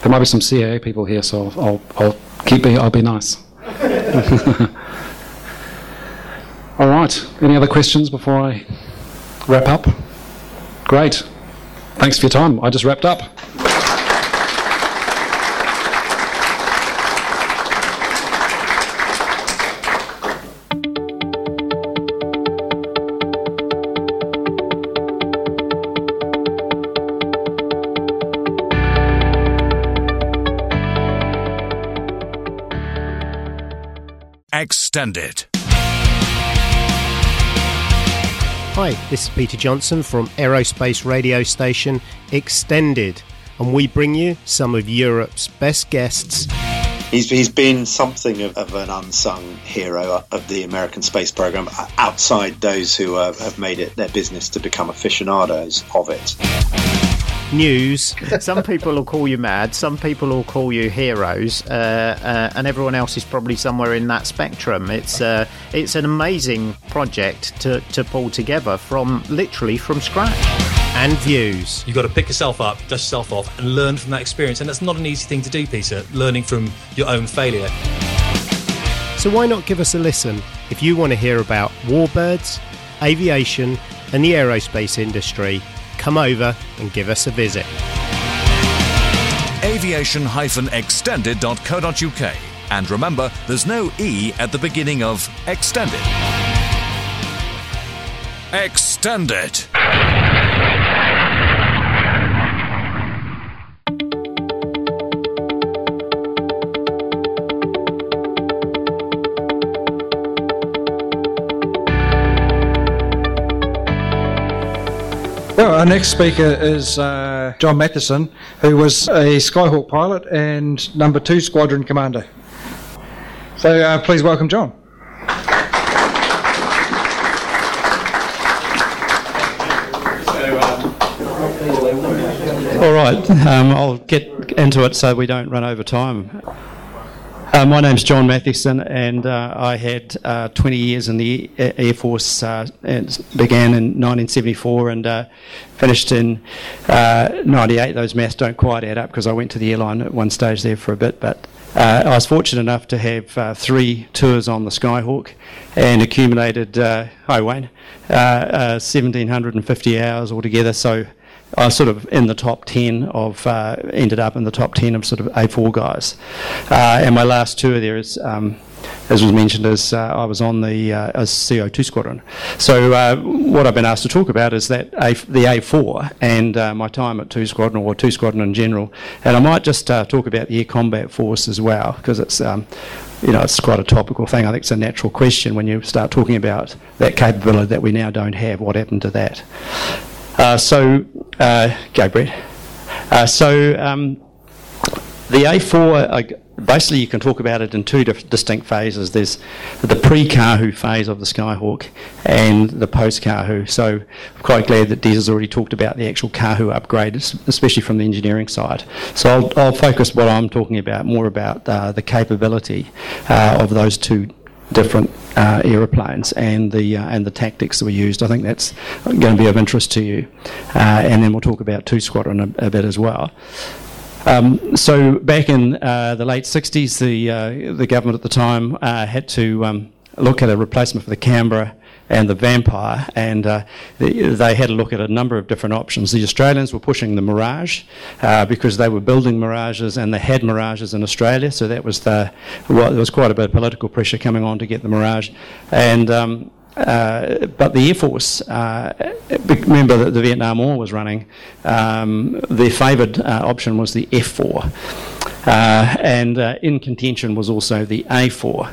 There might be some CAA people here, so I'll, I'll keep be I'll be nice. All right. Any other questions before I wrap up? Great. Thanks for your time. I just wrapped up. Extended. Hi, this is Peter Johnson from aerospace radio station Extended, and we bring you some of Europe's best guests. He's, he's been something of, of an unsung hero of the American space program outside those who uh, have made it their business to become aficionados of it news. some people will call you mad, some people will call you heroes, uh, uh, and everyone else is probably somewhere in that spectrum. It's uh, it's an amazing project to, to pull together from literally from scratch. And views. You've got to pick yourself up, dust yourself off, and learn from that experience. And that's not an easy thing to do, Peter, learning from your own failure. So why not give us a listen if you want to hear about warbirds, aviation, and the aerospace industry come over and give us a visit. aviation-extended.co.uk and remember there's no E at the beginning of extended. Extended. Well, our next speaker is uh, John Mathewson, who was a Skyhawk pilot and number two squadron commander. So uh, please welcome John. All right, um, I'll get into it so we don't run over time. Uh, my name's John Mathewson, and uh, I had uh, 20 years in the Air Force. Uh, it began in 1974 and uh, finished in '98. Uh, Those maths don't quite add up because I went to the airline at one stage there for a bit, but I was fortunate enough to have three tours on the Skyhawk and accumulated, hi Wayne, 1,750 hours altogether. So I sort of in the top 10 of, uh, ended up in the top 10 of sort of A4 guys. Uh, and my last tour there is, um, as was mentioned, is uh, I was on the uh, CO2 squadron. So uh, what I've been asked to talk about is that A- the A4 and uh, my time at 2 Squadron or 2 Squadron in general. And I might just talk about the Air Combat Force as well, because it's um, you know, it's quite a topical thing. I think it's a natural question when you start talking about that capability that we now don't have. What happened to that? Uh, so, uh, go Brett. Uh, so, um, the A4, uh, basically, you can talk about it in two distinct phases. There's the pre Kahu phase of the Skyhawk and the post Kahu. So, I'm quite glad that Des has already talked about the actual Kahu upgrade, especially from the engineering side. So, I'll, I'll focus what I'm talking about more about uh, the capability uh, of those two different uh, aeroplanes and the uh, and the tactics that were used. I think that's going to be of interest to you, uh, and then we'll talk about two squadron a, a bit as well. Um, so back in uh, the late 60s, the uh, the government at the time uh, had to um, look at a replacement for the Canberra and the Vampire, and uh, they had a look at a number of different options. The Australians were pushing the Mirage uh, because they were building Mirages and they had Mirages in Australia, so that was the well, there was quite a bit of political pressure coming on to get the Mirage, and um, uh, but the Air Force, uh, remember that the Vietnam War was running, um, their favoured uh, option was the F4. Uh, and uh, in contention was also the A4.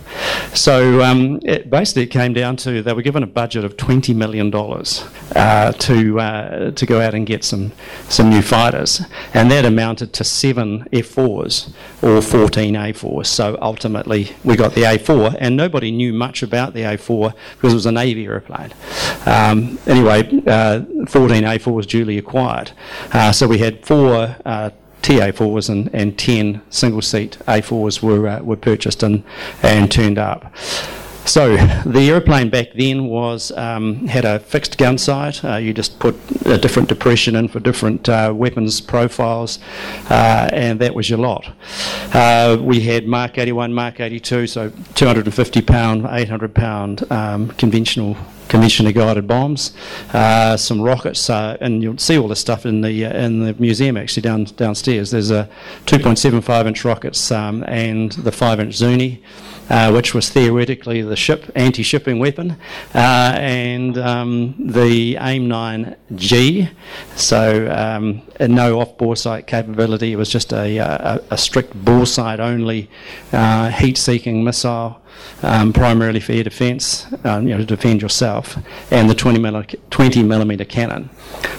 So um, it basically it came down to they were given a budget of $20 million uh, to, uh, to go out and get some, some new fighters, and that amounted to seven F4s or 14 A4s. So ultimately we got the A4, and nobody knew much about the A4 because it was a Navy aeroplane. Um, anyway, uh, 14 A4s duly acquired. So we had four TA4s and, and 10 single seat A4s were, uh, were purchased and, and turned up. So the aeroplane back then was um, had a fixed gun sight. Uh, you just put a different depression in for different uh, weapons profiles, uh, and that was your lot. Uh, we had Mark 81, Mark 82, so 250 pound, 800 pound um, conventional conventionally guided bombs, uh, some rockets, uh, and you'll see all this stuff in the uh, in the museum actually down downstairs. There's a 2.75 inch rockets um, and the 5 inch Zuni. Uh, which was theoretically the ship anti-shipping weapon, uh, and um, the AIM 9G. So um, no off bore sight capability. It was just a, a, a strict bore sight only uh, heat seeking missile. Um, primarily for air defence, um, you know, to defend yourself, and the 20, milli- 20 millimeter cannon.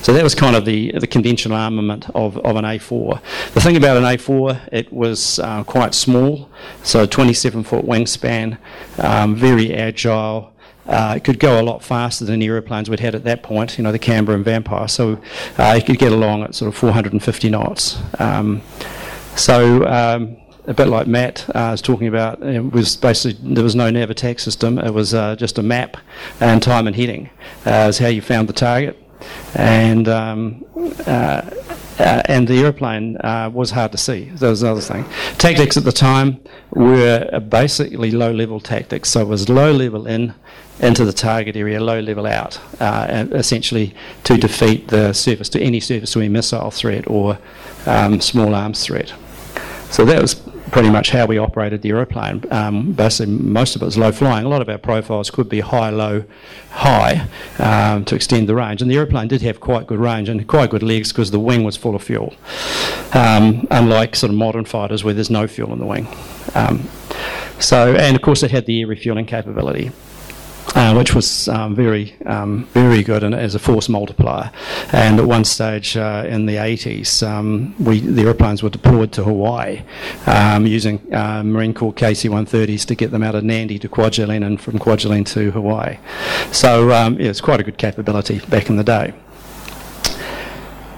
So that was kind of the, the conventional armament of, of an A4. The thing about an A4, it was uh, quite small, so 27 foot wingspan, um, very agile. Uh, it could go a lot faster than the aeroplanes we'd had at that point, you know, the Canberra and Vampire. So uh, it could get along at sort of 450 knots. Um, so um, a bit like Matt uh, was talking about, it was basically there was no nav attack system. It was uh, just a map and time and heading uh, is how you found the target and um, uh, uh, and the aeroplane uh, was hard to see. That was another thing. Tactics at the time were basically low-level tactics, so it was low level in into the target area, low level out, uh, essentially to defeat the surface to any surface-to-air missile threat or um, small arms threat. So that was pretty much how we operated the aeroplane. Um, basically, most of it was low flying. A lot of our profiles could be high, low, high um, to extend the range. And the aeroplane did have quite good range and quite good legs because the wing was full of fuel, um, unlike sort of modern fighters where there's no fuel in the wing. Um, so, and of course, it had the air refueling capability uh, which was um, very, um, very good and as a force multiplier. And at one stage uh, in the 80s, um, we, the aeroplanes were deployed to Hawaii um, using uh, Marine Corps KC-130s to get them out of Nadi to Kwajalein and from Kwajalein to Hawaii. So um, yeah, it's quite a good capability back in the day.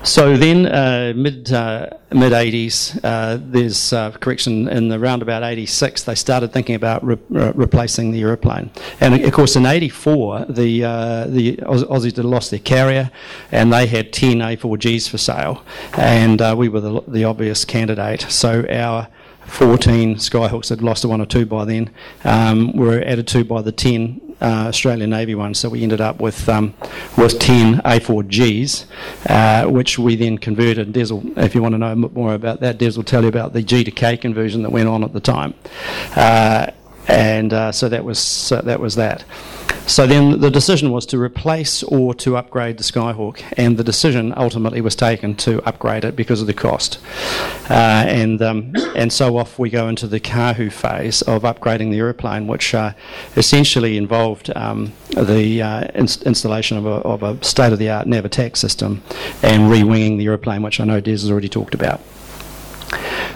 So then, uh, mid uh, mid 80s, uh, there's uh, correction in the roundabout 86. They started thinking about re- re- replacing the aeroplane, and of course in 84, the uh, the Aussies had lost their carrier, and they had 10 A4Gs for sale, and uh, we were the, the obvious candidate. So our 14 Skyhawks had lost a one or two by then um, were added to by the 10 uh, Australian Navy ones. So we ended up with um, with 10 A4Gs, uh, which we then converted. Des will, if you want to know more about that, Des will tell you about the G to K conversion that went on at the time. Uh, and uh, so that was so that was that. So then the decision was to replace or to upgrade the Skyhawk, and the decision ultimately was taken to upgrade it because of the cost. Uh, and um, and so off we go into the Kahu phase of upgrading the aeroplane, which uh, essentially involved um, the uh, installation of a, of a state-of-the-art nav attack system and re-winging the aeroplane, which I know Des has already talked about.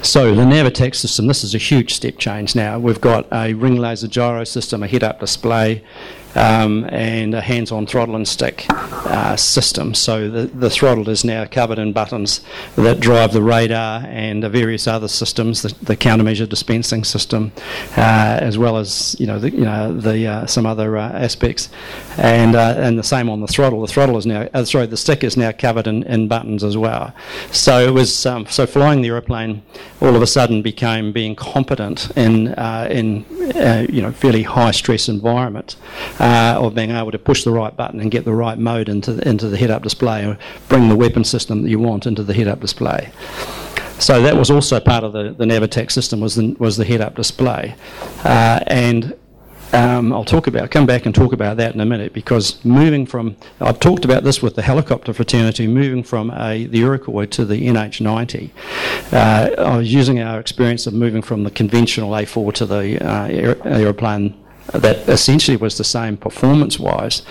So the nav attack system, this is a huge step change now. We've got a ring laser gyro system, a head-up display, um, and a hands-on throttle and stick uh, system. So the, the throttle is now covered in buttons that drive the radar and the various other systems, the, the countermeasure dispensing system, uh, as well as you know the, you know the uh, some other uh, aspects, and uh, and the same on the throttle. The throttle is now sorry the stick is now covered in, in buttons as well. So it was um, so flying the aeroplane all of a sudden became being competent in in you know fairly high stress environment uh, of being able to push the right button and get the right mode into the, into the head-up display, or bring the weapon system that you want into the head-up display. So that was also part of the, the system was the, was the head-up display, uh, and um, I'll talk about come back and talk about that in a minute because moving from I've talked about this with the helicopter fraternity moving from a, the Iroquois to the NH90. Uh, I was using our experience of moving from the conventional A4 to the uh, aeroplane that essentially was the same performance wise,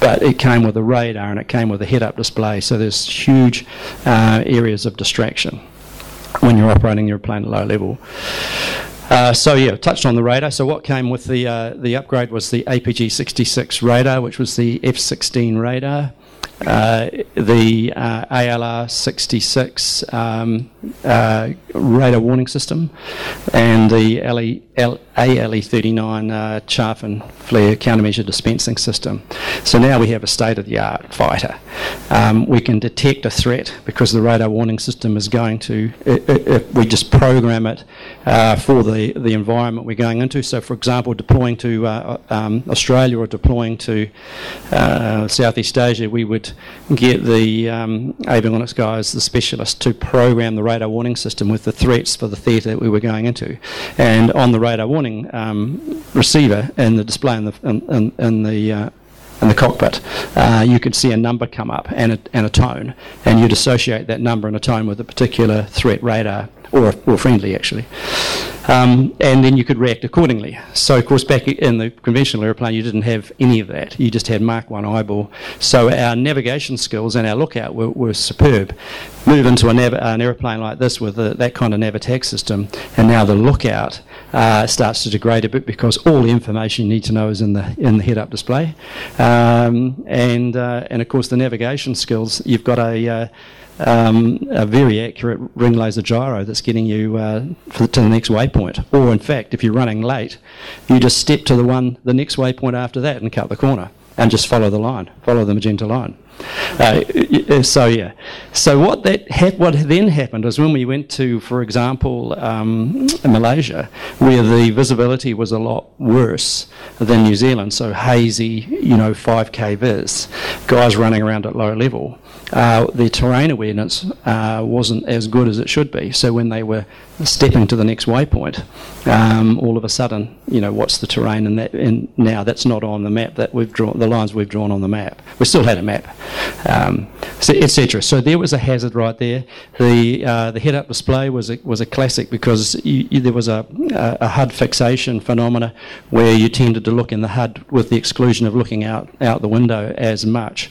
but it came with a radar and it came with a head up display, so there's huge uh, areas of distraction when you're operating your plane at low level. Uh, so yeah, touched on the radar. So what came with the uh, the upgrade was the APG 66 radar, which was the F16 radar. Uh, the uh, ALR 66 um, uh, radar warning system and the LE, L, ALE39 uh, chaff and flare countermeasure dispensing system. So now we have a state of the art fighter. Um, we can detect a threat because the radar warning system is going to, if we just program it uh, for the, the environment we're going into. So, for example, deploying to uh, um, Australia or deploying to uh, Southeast Asia, we would get the um, avionics guys, the specialists, to program the radar warning system with the threats for the theatre that we were going into. And on the radar warning um, receiver and the display in the, in, in the uh, in the cockpit, uh, you could see a number come up and a, and a tone, and you'd associate that number and a tone with a particular threat radar or, or friendly actually. Um, and then you could react accordingly. So, of course, back in the conventional aeroplane, you didn't have any of that. You just had Mark 1 eyeball. So, our navigation skills and our lookout were, were superb. Move into a nav- an aeroplane like this with a, that kind of nav attack system, and now the lookout uh, starts to degrade a bit because all the information you need to know is in the in the head-up display. Um, and uh, and of course, the navigation skills. You've got a uh, um, a very accurate ring laser gyro that's getting you uh, to the next waypoint. Or in fact, if you're running late, you just step to the one, the next waypoint after that, and cut the corner, and just follow the line, follow the magenta line. Uh, so yeah, so what that what then happened was when we went to, for example, um, Malaysia, where the visibility was a lot worse than New Zealand, so hazy, you know, 5k vis, guys running around at low level uh, the terrain awareness uh, wasn't as good as it should be. So when they were stepping to the next waypoint, um, all of a sudden, you know, what's the terrain? And, that, and now that's not on the map that we've drawn, the lines we've drawn on the map. We still had a map, um, so, etc. So there was a hazard right there. The uh, the head-up display was a, was a classic because you, you, there was a, a, a HUD fixation phenomena where you tended to look in the HUD with the exclusion of looking out out the window as much,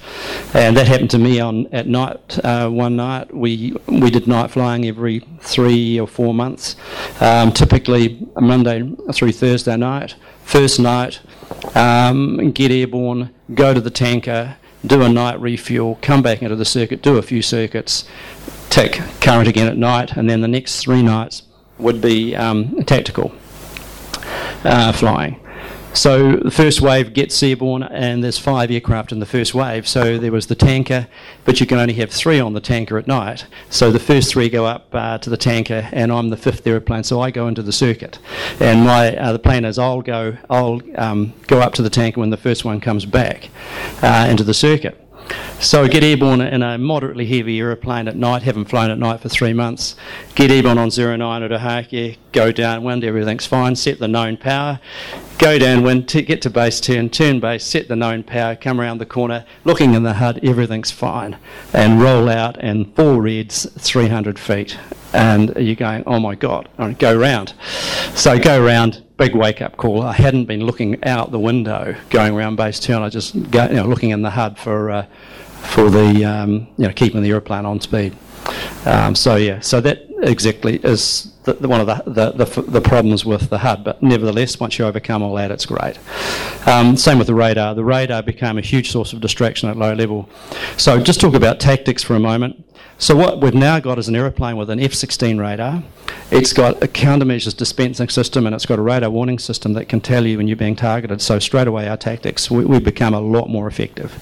and that happened to me on at night. Uh, one night we we did night flying every three or four months, um, typically Monday through Thursday night. First night, um, get airborne, go to the tanker, do a night refuel, come back into the circuit, do a few circuits, take current again at night, and then the next three nights would be um, tactical uh, flying. So the first wave gets airborne, and there's five aircraft in the first wave. So there was the tanker, but you can only have three on the tanker at night. So the first three go up uh, to the tanker, and I'm the fifth aeroplane, so I go into the circuit. And my uh, the planners, I'll go, I'll um, go up to the tanker when the first one comes back uh, into the circuit. So get airborne in a moderately heavy aeroplane at night, haven't flown at night for three months. Get airborne on 09 at Ohakea, go downwind, everything's fine, set the known power. Go downwind, t- get to base turn, turn base, set the known power, come around the corner, looking in the HUD, everything's fine. And roll out and four reds, 300 feet. And you're going, oh my God, go round. So go round, big wake up call. I hadn't been looking out the window going around base turn. I just you know, looking in the HUD for uh, for the um, you know keeping the aeroplane on speed. Um, so yeah, so that exactly is the, the, one of the, the, the, the, problems with the HUD. But nevertheless, once you overcome all that, it's great. Um, same with the radar. The radar became a huge source of distraction at low level. So just talk about tactics for a moment. So what we've now got is an aeroplane with an F-16 radar. It's got a countermeasures dispensing system and it's got a radar warning system that can tell you when you're being targeted. So straight away our tactics, we, we become a lot more effective.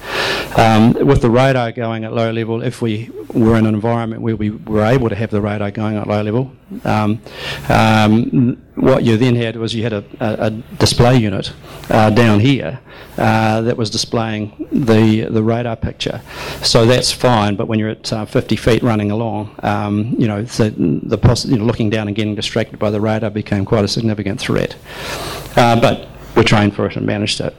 Um, with the radar going at low level, if we were in an environment where we were able to have the radar going at low level, um, um, what you then had was you had a, a, a display unit uh, down here uh, that was displaying the the radar picture. So that's fine, but when you're at uh, 50 feet running along, um, you know, the, the you know, looking down and getting distracted by the radar became quite a significant threat. Uh, but we're trained for it and managed it.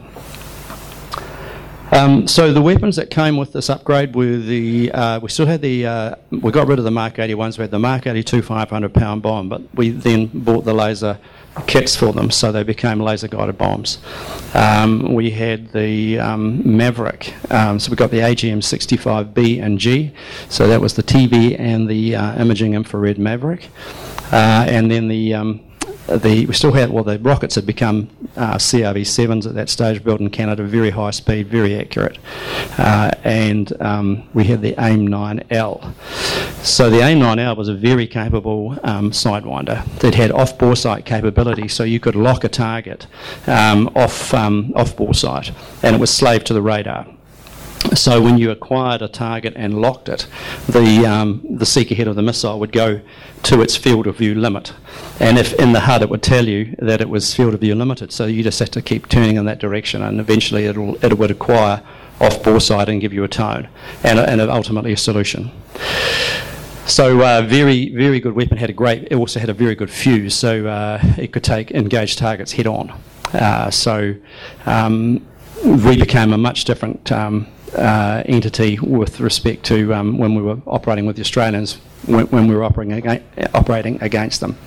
Um, so the weapons that came with this upgrade were the uh, we still had the uh, we got rid of the Mark 81s. We had the Mark 82 500 pound bomb, but we then bought the laser kits for them, so they became laser guided bombs. Um, we had the um, Maverick, um, so we got the AGM 65B and G, so that was the TV and the uh, imaging infrared Maverick, uh, and then the um, the, we still had, well, the rockets had become uh, CRV-7s at that stage, built in Canada, very high speed, very accurate. Uh, and um, we had the AIM-9L. So the AIM-9L was a very capable um, sidewinder that had off-bore sight capability, so you could lock a target um, off, um, off-bore sight, and it was slave to the radar. So when you acquired a target and locked it, the um, the seeker head of the missile would go to its field of view limit, and if in the HUD it would tell you that it was field of view limited, so you just have to keep turning in that direction, and eventually it'll it would acquire off bore sight and give you a tone, and and ultimately a solution. So uh, very very good weapon. Had a great. It also had a very good fuse, so uh, it could take engaged targets head on. Uh, so. Um, we became a much different um, uh, entity with respect to um, when we were operating with the Australians, when, when we were operating, operating against them.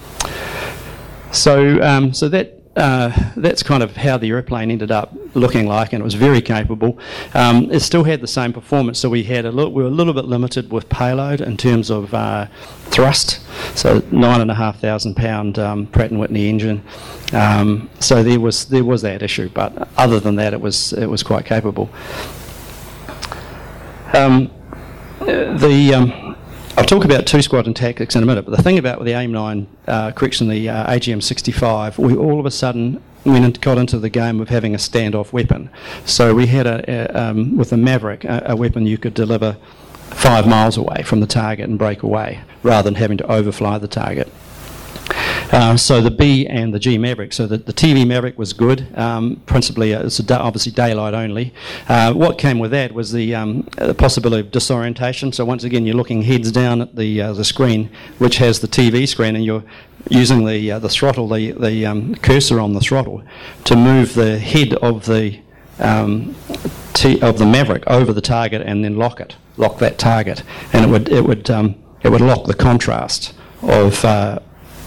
So, um, so that uh, that's kind of how the airplane ended up looking like, and it was very capable. Um, it still had the same performance, so we had a little, we were a little bit limited with payload in terms of uh, thrust. So nine and a half thousand pound um, Pratt and Whitney engine. Um, so there was there was that issue, but other than that, it was it was quite capable. Um, the um, I'll talk about two squadron tactics in a minute, but the thing about the AIM-9, uh, correction, the uh, AGM-65, we all of a sudden went and got into the game of having a standoff weapon. So we had a, a um, with the Maverick a, a weapon you could deliver five miles away from the target and break away, rather than having to overfly the target. Uh, so the B and the G Maverick. So the, the TV Maverick was good. Um, principally, uh, it's da- obviously daylight only. Uh, what came with that was the, um, the possibility of disorientation. So once again, you're looking heads down at the uh, the screen, which has the TV screen, and you're using the uh, the throttle, the the um, cursor on the throttle, to move the head of the um, T- of the Maverick over the target and then lock it, lock that target, and it would it would um, it would lock the contrast of uh,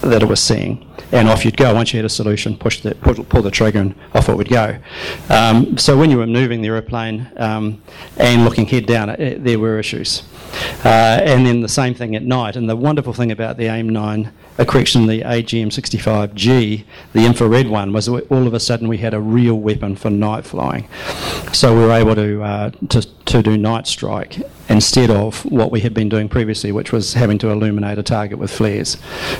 that it was seeing. And off you'd go. Once you had a solution, push the, pull, pull the trigger and off it would go. Um, so when you were moving the aeroplane um, and looking head down, it, it, there were issues. Uh, and then the same thing at night. And the wonderful thing about the AIM-9, a correction, the AGM-65G, the infrared one, was all of a sudden we had a real weapon for night flying. So we were able to, uh, to, to do night strike instead of what we had been doing previously, which was having to illuminate a target with flares.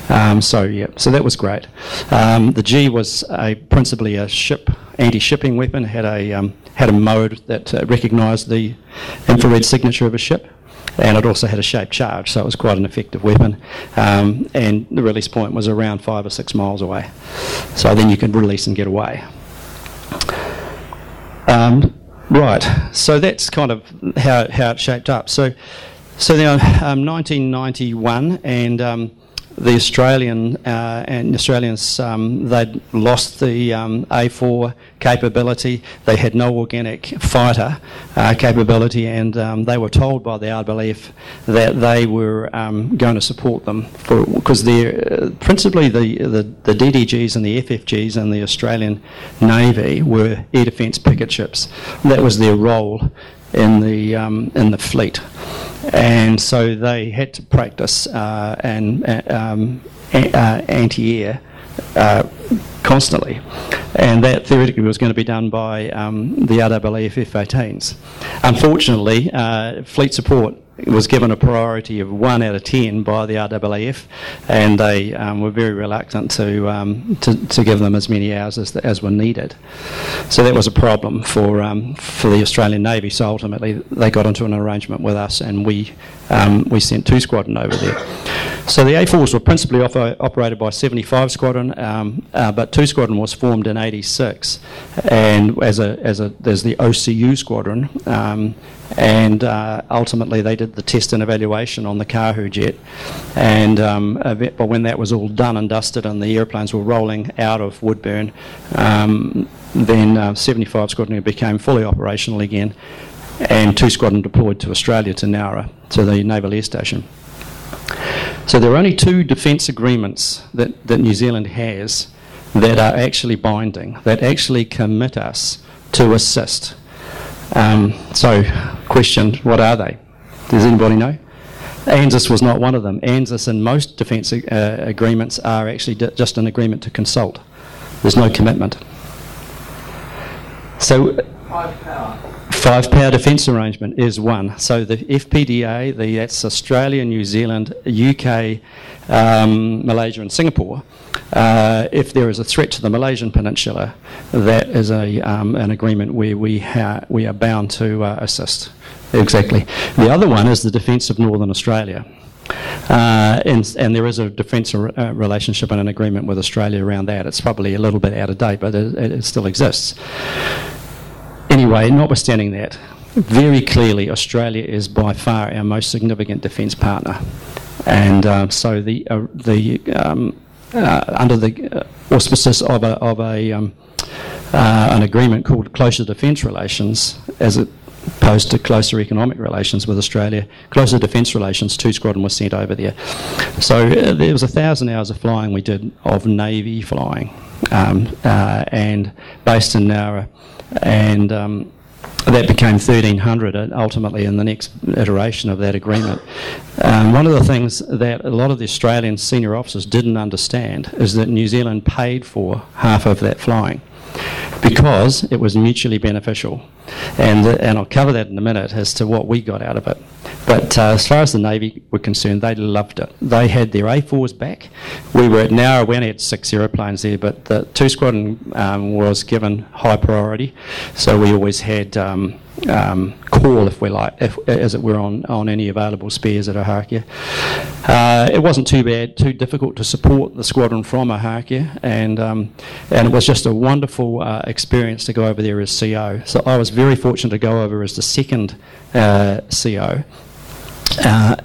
Um, so yeah, so that was great. Um, the G was a, principally a ship anti-shipping weapon. Had a um, had a mode that uh, recognised the infrared signature of a ship. And it also had a shaped charge, so it was quite an effective weapon. Um, and the release point was around five or six miles away. So then you could release and get away. Um, Right. So that's kind of how, how it shaped up. So, so now, um, 1991, and um, the Australian uh, and Australians um, they'd lost the um, A4 capability. They had no organic fighter uh, capability, and um, they were told by the RBLF that they were um, going to support them because they're uh, principally the, the, the DDGs and the FFGs and the Australian Navy were air defence picket ships. That was their role in the um, in the fleet, and so they had to practice uh, and um, uh, anti-air uh, constantly, and that theoretically was going to be done by um, the RAAF F-18s. Unfortunately, uh, fleet support was given a priority of one out of ten by the RAAF, and they um, were very reluctant to, um, to, to give them as many hours as, as were needed. So that was a problem for um, for the Australian Navy. So ultimately, they got into an arrangement with us, and we um, we sent two squadron over there. So the A4s were principally operated by 75 Squadron, um, uh, but 2 Squadron was formed in 86, and as a as a there's the OCU Squadron, um, and uh, ultimately they did the test and evaluation on the Kahu jet, and um, bit, but when that was all done and dusted and the airplanes were rolling out of Woodbourne, um, then uh, 75 Squadron became fully operational again, and 2 Squadron deployed to Australia to Nowra to the Naval Air Station. So there are only two defence agreements that, that New Zealand has that are actually binding, that actually commit us to assist. Um, so, question, what are they? Does anybody know? ANZUS was not one of them. ANZUS and most defence uh, agreements are actually d- just an agreement to consult. There's no commitment. So, Five power. Five power defence arrangement is one. So the FPDA, the, that's Australia, New Zealand, UK, um, Malaysia, and Singapore. Uh, if there is a threat to the Malaysian peninsula, that is a, um, an agreement where we, ha- we are bound to uh, assist. Exactly. The other one is the defence of Northern Australia. Uh, and, and, there is a defence uh, relationship and an agreement with Australia around that. It's probably a little bit out of date, but it, it still exists. Anyway, notwithstanding that, very clearly Australia is by far our most significant defence partner. And uh, so the, uh, the, um, uh, under the auspices of a, of a um, uh, an agreement called Closer Defence Relations as opposed to closer economic relations with Australia. Closer defence relations, two squadron was sent over there. So uh, there was a thousand hours of flying we did of Navy flying, um, uh, and based in Nowra, and um, that became 1300 ultimately in the next iteration of that agreement. Um, one of the things that a lot of the Australian senior officers didn't understand is that New Zealand paid for half of that flying because it was mutually beneficial. And, uh, and I'll cover that in a minute as to what we got out of it. But uh, as far as the Navy were concerned, they loved it. They had their A4s back. We were at Nowra, we only had six aeroplanes there, but the two squadron um, was given high priority. So we always had um, um, call, if we like, if, as it were, on, on any available spares at Ohakea. Uh, it wasn't too bad, too difficult to support the squadron from Ohakea, and um, and it was just a wonderful uh, experience to go over there as CO. So I was very fortunate to go over as the second uh, CO. Uh,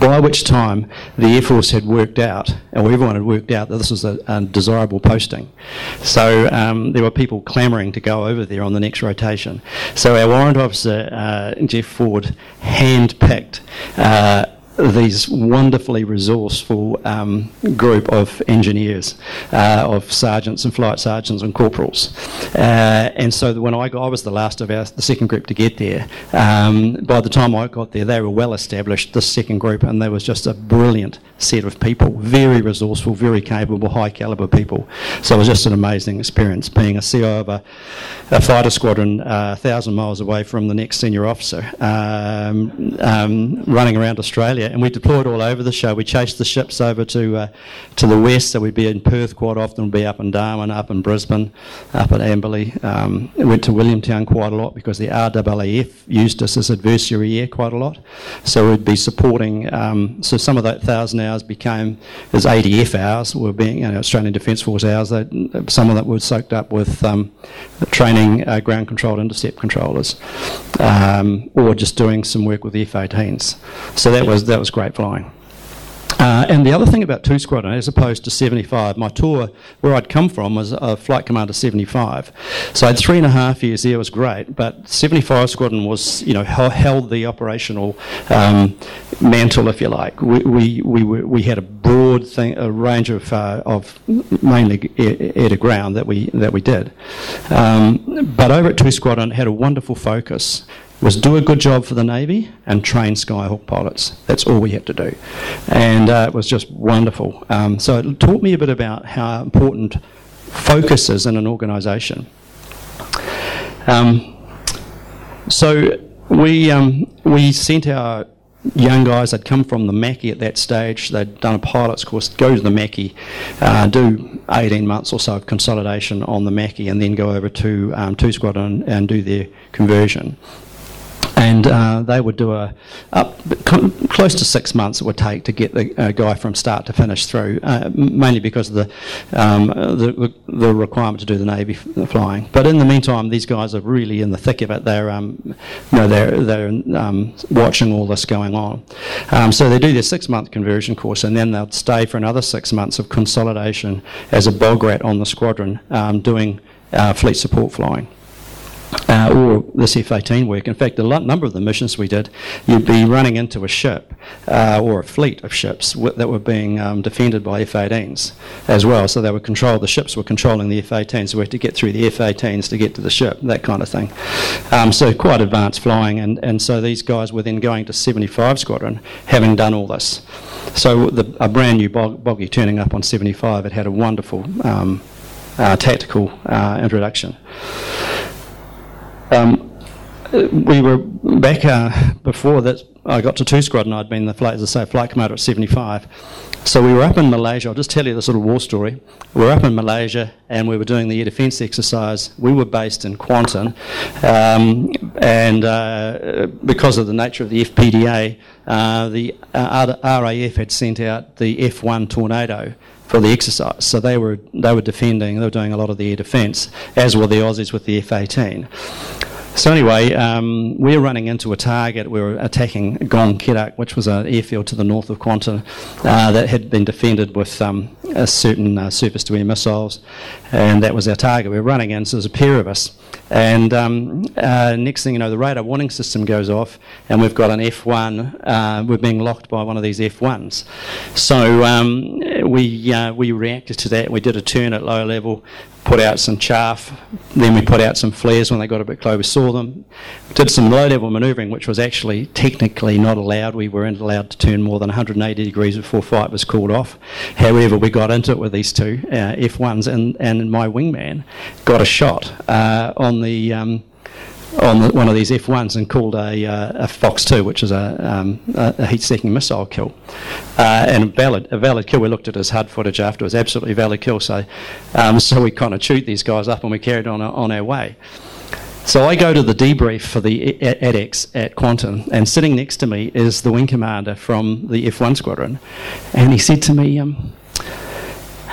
by which time the Air Force had worked out, or everyone had worked out that this was a, a desirable posting. So um, there were people clamouring to go over there on the next rotation. So our warrant officer, uh, Jeff Ford, hand picked uh, these wonderfully resourceful um, group of engineers, uh, of sergeants and flight sergeants and corporals. Uh, and so when I got, I was the last of our, the second group to get there. Um, by the time I got there, they were well established, this second group, and there was just a brilliant set of people, very resourceful, very capable, high caliber people. So it was just an amazing experience being a CO of a, a fighter squadron uh, a thousand miles away from the next senior officer, um, um, running around Australia. And we deployed all over the show. We chased the ships over to uh, to the west, so we'd be in Perth quite often, we'd be up in Darwin, up in Brisbane, up at Amberley. Um, went to Williamtown quite a lot because the RAAF used us as adversary air quite a lot. So we'd be supporting, um, so some of that thousand hours became as ADF hours, were being you know, Australian Defence Force hours. Some of that was soaked up with um, training uh, ground controlled intercept controllers, um, or just doing some work with F-18s. So that was that was great flying. Uh, and the other thing about two squadron, as opposed to 75, my tour where I'd come from was a flight commander 75. So I had three and a half years there, was great, but 75 squadron was, you know, held the operational um, mantle, if you like. We, we, we, we had a broad thing, a range of, uh, of mainly air, air, to ground that we, that we did. Um, but over at two squadron, had a wonderful focus was do a good job for the Navy and train Skyhawk pilots. That's all we had to do. And uh, it was just wonderful. Um, so it taught me a bit about how important focus is in an organisation. Um, so we, um, we sent our young guys that come from the Macchi at that stage. They'd done a pilot's course, go to the Macchi, uh, do 18 months or so of consolidation on the Macchi, and then go over to um, Two Squadron and, and do their conversion and uh, they would do a up close to six months it would take to get the uh, guy from start to finish through, uh, mainly because of the, um, the, the requirement to do the navy flying. But in the meantime, these guys are really in the thick of it. They're um, you know they're they're um, watching all this going on. Um, so they do their six month conversion course, and then they'll stay for another six months of consolidation as a bog rat on the squadron, um, doing uh, fleet support flying uh, or this F-18 work. In fact, a lot, number of the missions we did, you'd be running into a ship uh, or a fleet of ships w- that were being um, defended by F-18s as well. So they were control. The ships were controlling the F-18s. We had to get through the F-18s to get to the ship, that kind of thing. Um, so quite advanced flying, and, and so these guys were then going to 75 Squadron, having done all this. So the, a brand new bog, boggy turning up on 75, it had a wonderful um, uh, tactical uh, introduction. We were back uh, before that. I got to two squadron. And I'd been the flight, as I say, flight commander at 75. So we were up in Malaysia. I'll just tell you this little war story. We were up in Malaysia and we were doing the air defence exercise. We were based in Kuantan, um, and uh, because of the nature of the FPDA, uh, the uh, RAF had sent out the F1 Tornado for the exercise. So they were they were defending, they were doing a lot of the air defence, as were the Aussies with the F-18. So anyway, um, we were running into a target. We were attacking Gong Kedak, which was an airfield to the north of Kuantan uh, that had been defended with um, certain uh, surface-to-air missiles, and that was our target. We were running in, so there's a pair of us. And um, uh, next thing you know, the radar warning system goes off, and we've got an F1. Uh, we're being locked by one of these F1s. So um, we uh, we reacted to that. We did a turn at low level, put out some chaff. Then we put out some flares when they got a bit close. We saw them. Did some low-level manoeuvring, which was actually technically not allowed. We weren't allowed to turn more than 180 degrees before flight was called off. However, we got into it with these two uh, F1s, and, and my wingman got a shot uh, on the. Um, on the, one of these F1s and called a, uh, a Fox 2, which is a, um, a, a heat-seeking missile kill. Uh, and a valid, a valid kill. We looked at his HUD footage afterwards, absolutely valid kill. So, um, so we kind of chewed these guys up and we carried on on our way. So I go to the debrief for the ADEX at Kuantan, and sitting next to me is the wing commander from the F1 squadron, and he said to me, um,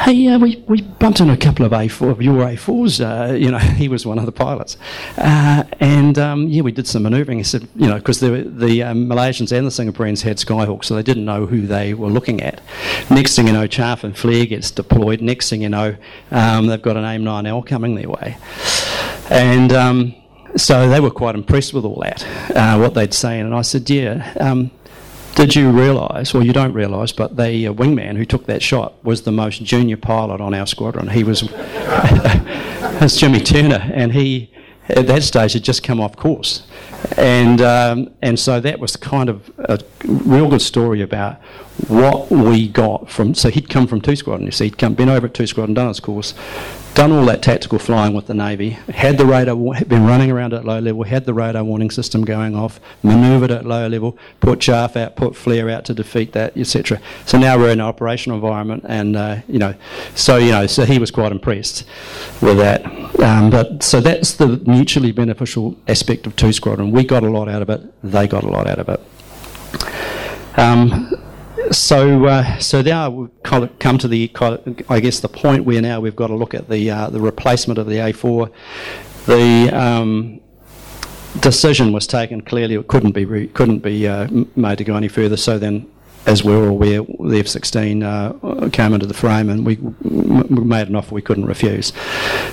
hey, uh, we, we bumped into a couple of A4 of your A4s. Uh, you know, he was one of the pilots, uh, and um, yeah, we did some manoeuvring. He said, you know, because the the um, Malaysians and the Singaporeans had Skyhawk, so they didn't know who they were looking at. Next thing you know, chaff and flare gets deployed. Next thing you know, um, they've got an AIM-9L coming their way, and. Um, so they were quite impressed with all that, uh, what they'd seen, and I said, "Yeah, um, did you realise, well, you don't realise, but the uh, wingman who took that shot was the most junior pilot on our squadron. He was, it's Jimmy Turner, and he, at that stage, had just come off course. And, um, and so that was kind of a real good story about what we got from. So he'd come from two squadron, you see, he'd come, been over at two squadron, done his course, done all that tactical flying with the Navy, had the radar, been running around at low level, had the radar warning system going off, manoeuvred at low level, put chaff out, put flare out to defeat that, etc. So now we're in an operational environment, and uh, you know, so you know, so he was quite impressed with that. Um, but so that's the mutually beneficial aspect of two squadron. We got a lot out of it; they got a lot out of it. Um, so, uh, so now we've come to the, I guess, the point where now we've got to look at the uh, the replacement of the A4. The um, decision was taken clearly; it couldn't be re- couldn't be uh, made to go any further. So then, as we're all aware, the F-16 uh, came into the frame, and we, we made an offer we couldn't refuse.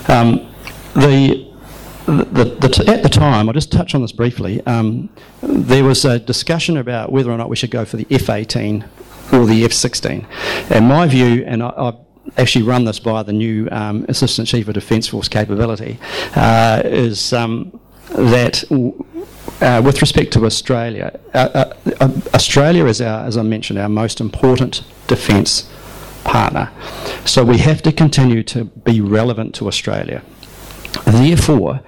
Um, the the, the at the time, I'll just touch on this briefly. Um, there was a discussion about whether or not we should go for the F-18 or the F-16. And my view, and I, I actually run this by the new um, Assistant Chief of Defence Force capability, uh, is um, that uh, with respect to Australia, uh, uh, Australia is our, as I mentioned, our most important defence partner. So we have to continue to be relevant to Australia. Therefore,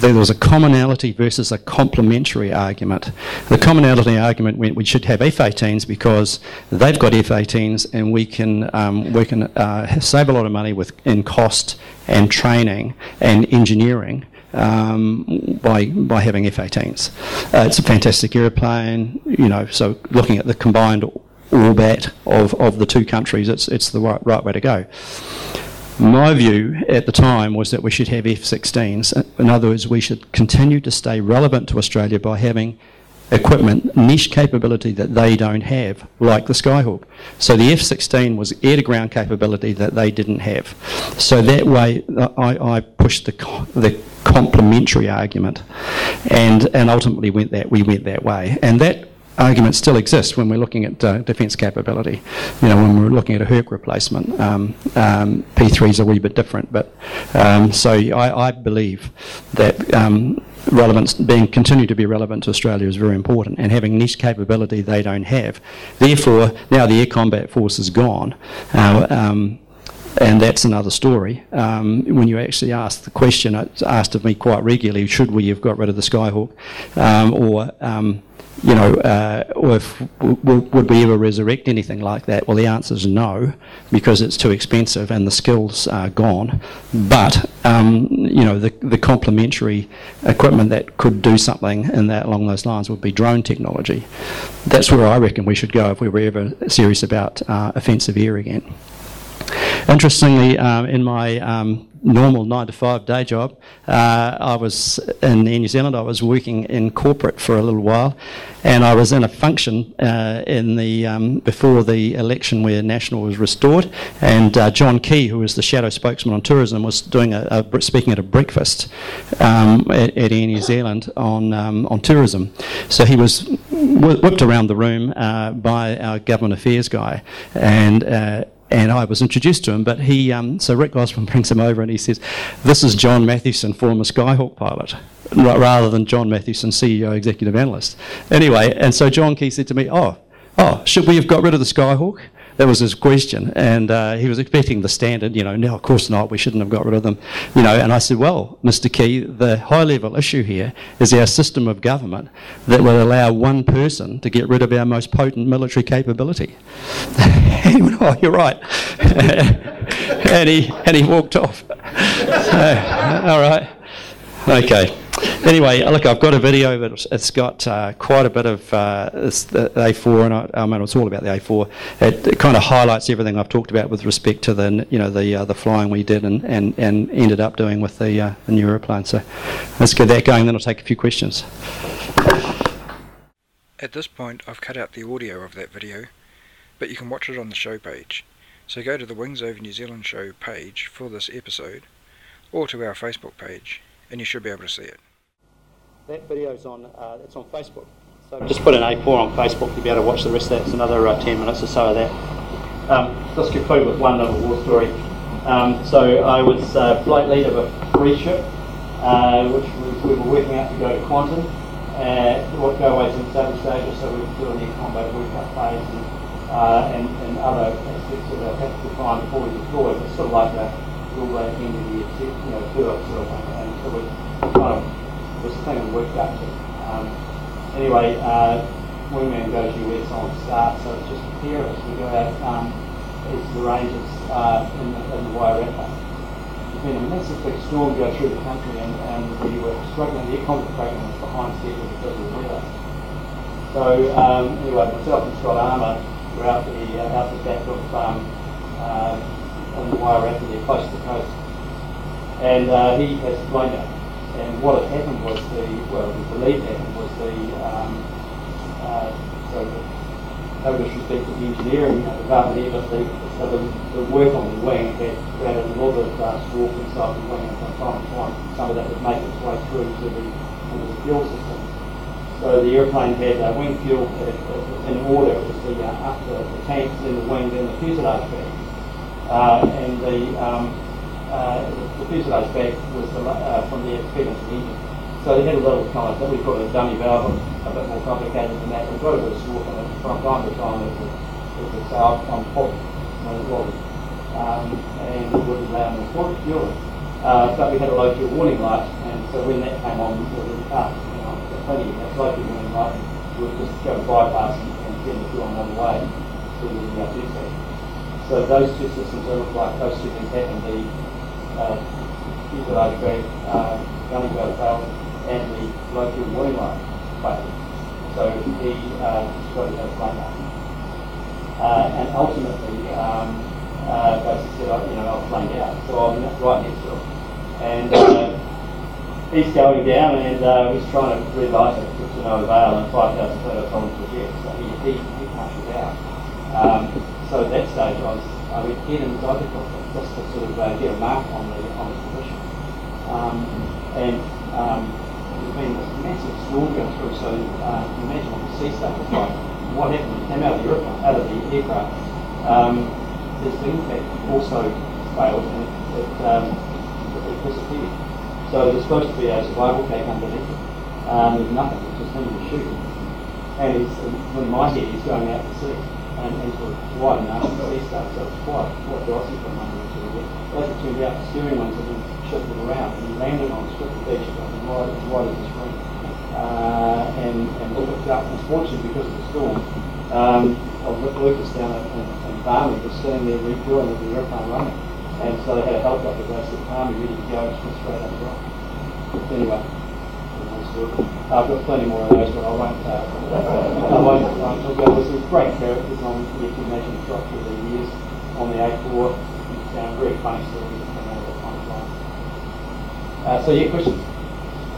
there was a commonality versus a complementary argument. The commonality argument went we should have F-18s because they've got F-18s and we can um, we can uh, save a lot of money with in cost and training and engineering. Um, by by having F-18s, uh, it's a fantastic airplane. You know, so looking at the combined orbit of, of the two countries, it's it's the right right way to go. My view at the time was that we should have F 16s. In other words, we should continue to stay relevant to Australia by having equipment, niche capability that they don't have, like the Skyhawk. So the F 16 was air to ground capability that they didn't have. So that way, I, I pushed the, the complementary argument and, and ultimately went that, we went that way. And that argument still exists when we're looking at uh, defence capability. You know, when we're looking at a Herc replacement, um, um, P3 is a wee bit different. But um, so I, I, believe that um, relevance, being continued to be relevant to Australia, is very important, and having niche capability they don't have. Therefore, now the air combat force is gone. Uh, and that's another story. Um, when you actually ask the question, it's asked of me quite regularly: Should we have got rid of the Skyhawk, um, or um, you know, uh, if, would we ever resurrect anything like that? Well, the answer is no, because it's too expensive and the skills are gone. But um, you know, the, the complementary equipment that could do something in that along those lines would be drone technology. That's where I reckon we should go if we were ever serious about uh, offensive air again. Interestingly, um, in my um, normal nine to five day job, uh, I was in New Zealand. I was working in corporate for a little while, and I was in a function uh, in the um, before the election where National was restored, and uh, John Key, who was the shadow spokesman on tourism, was doing a, a speaking at a breakfast um, at, at, Air New Zealand on um, on tourism. So he was whipped around the room uh, by our government affairs guy, and uh, and I was introduced to him. But he, um, so Rick Osborne brings him over and he says, "This is John Mathewson, former Skyhawk pilot." rather than John Mathewson, CEO, executive analyst. Anyway, and so John Key said to me, "Oh, oh, should we have got rid of the Skyhawk?" That was his question, and uh, he was expecting the standard, you know. No, of course not. We shouldn't have got rid of them, you know. And I said, well, Mr. Key, the high-level issue here is our system of government that will allow one person to get rid of our most potent military capability. he went, oh, you're right, and he and he walked off. So, all right, okay anyway, look, I've got a video, but it's got uh, quite a bit of uh, the A4, and I, I, mean, it's all about the A4. It, it, kind of highlights everything I've talked about with respect to the, you know, the uh, the flying we did and, and, and ended up doing with the, uh, the new aeroplane. So let's get that going, then I'll take a few questions. At this point, I've cut out the audio of that video, but you can watch it on the show page. So go to the Wings Over New Zealand show page for this episode, or to our Facebook page, and you should be able to see it. That video's on, uh, it's on Facebook. So just put an A4 on Facebook, you'll be able to watch the rest of that. It's another uh, 10 minutes or so of that. Um, just conclude with one little war story. Um, so I was uh, flight lead of a free ship, uh, which was, we were working out to go to Kuantan. Uh, what go aways in Southeast Asia, so we were doing the combat workup phase and, uh, and, and, other aspects of our tactical time before we deployed. It's sort of like a little end of the year, you know, sort of so we kind of was the thing we worked up to. Um, anyway, uh, Wingman goes US on start, so it's just prepare us. We go out um, as the Rangers uh, in, the, in the Wairarapa. There's been a massive big storm go through the country and, and we were struggling. The economic program was behind schedule because of the weather. So um, anyway, myself and Scott Armour were out the, uh, out the back of um, uh, in the Wairarapa there, close to the coast. And uh, he has flown out and what had happened was the, well, we believe happened was the, um, uh, so no disrespect to the engineering department here, but the, so the, the work on the wing had created a lot of uh, inside the wing, and from time to time, some of that would make its way through to the, into the fuel system. So the airplane had uh, wing fuel in order. It was the, uh, up the, the tanks, then the wing, then the fuselage bag. Uh, and the um, uh, the fuselage bag was the, uh, from the experience engine. So they had a little kind of, we call a dummy valve, a bit more complicated than that. We've got a bit of slip in it from time to time as it would say, I'm put, it was. Um, and it wouldn't allow them to fuel it. Uh, but we had a low fuel warning light, and so when that came on, we were up, you know, plenty of that low fuel warning light, we would just go bypass and, and send the fuel on the way to the uh, station. So those two systems, look like those two things happened. The uh, fuselage brake, uh, gunning belt and the warning light failed. So he uh, got his head flat uh, And ultimately, um, uh, basically said, you know, I was flamed out. So I'm right next to him. And uh, he's going down and uh, he's trying to relight it to no avail and 5,000 feet I told him to jet. So he, he, he it out. Um, so at that stage I was, I get inside the cockpit just to sort of uh, get a mark on the on the position. Um, and um, there's been this massive storm through, so uh, imagine what the sea state was like. What happened? It came out of the aircraft, out of the aircraft. Um, this impact also failed and it, um, it disappeared. So there's supposed to be a survival pack underneath it. Um, there's nothing, it's just him shooting. And he's, when my head is going out to sea and, and sort of wide enough to see stuff, so it's quite, quite dicey for a as it turned out, the steering had been shifted around, and he landed on the strip of beach as wide, as wide as the screen. Uh, and, and looked up, unfortunately, because of the storm, um, Lucas down at, in, in Barmy was sitting there refueling with the airplane running. And so they had a helicopter to the Barmy ready to go and straight up the rock. Anyway, I've got plenty more of those, but I won't. Uh, I won't. Um, there was some great characters on the International Shop through the years on the A4 down, very funny stories that come out of that kind of line. Uh, so, yeah, questions?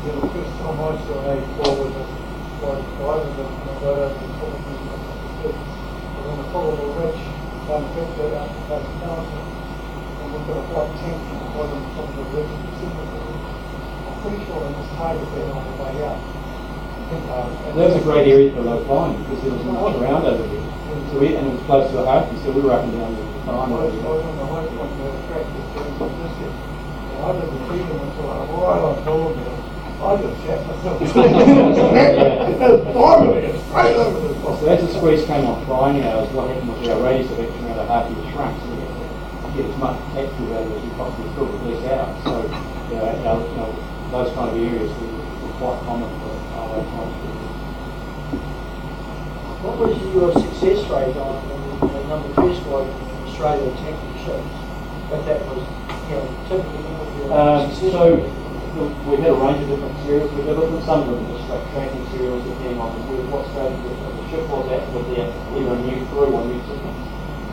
Yeah, the first time I saw an A4 was a like five of I got over the top of the. And on the top of the ridge, down the back there, out the back council, and we've got a white tank on the bottom of the ridge, and in the I'm pretty sure it was target there on the way out. Um, And that was a great area for low flying because there was much around over here. So we, and it was close to a hurricane, so we were up and down the Was, was the the was was the. So as the squeeze came on flying hours, what happened was our radius of action around a half year shrunk, so had get as much tactical value as you possibly could with less hours. So, you know, you know, those kind of areas were, were quite common for our What was your success rate on the, the number two squad Australia championships? But that was, you know, typically your Um, so we had a range of different serials. We them, some of them just straight tracking serials depending on the, what stage the, the ship was at with their either a new crew or new system.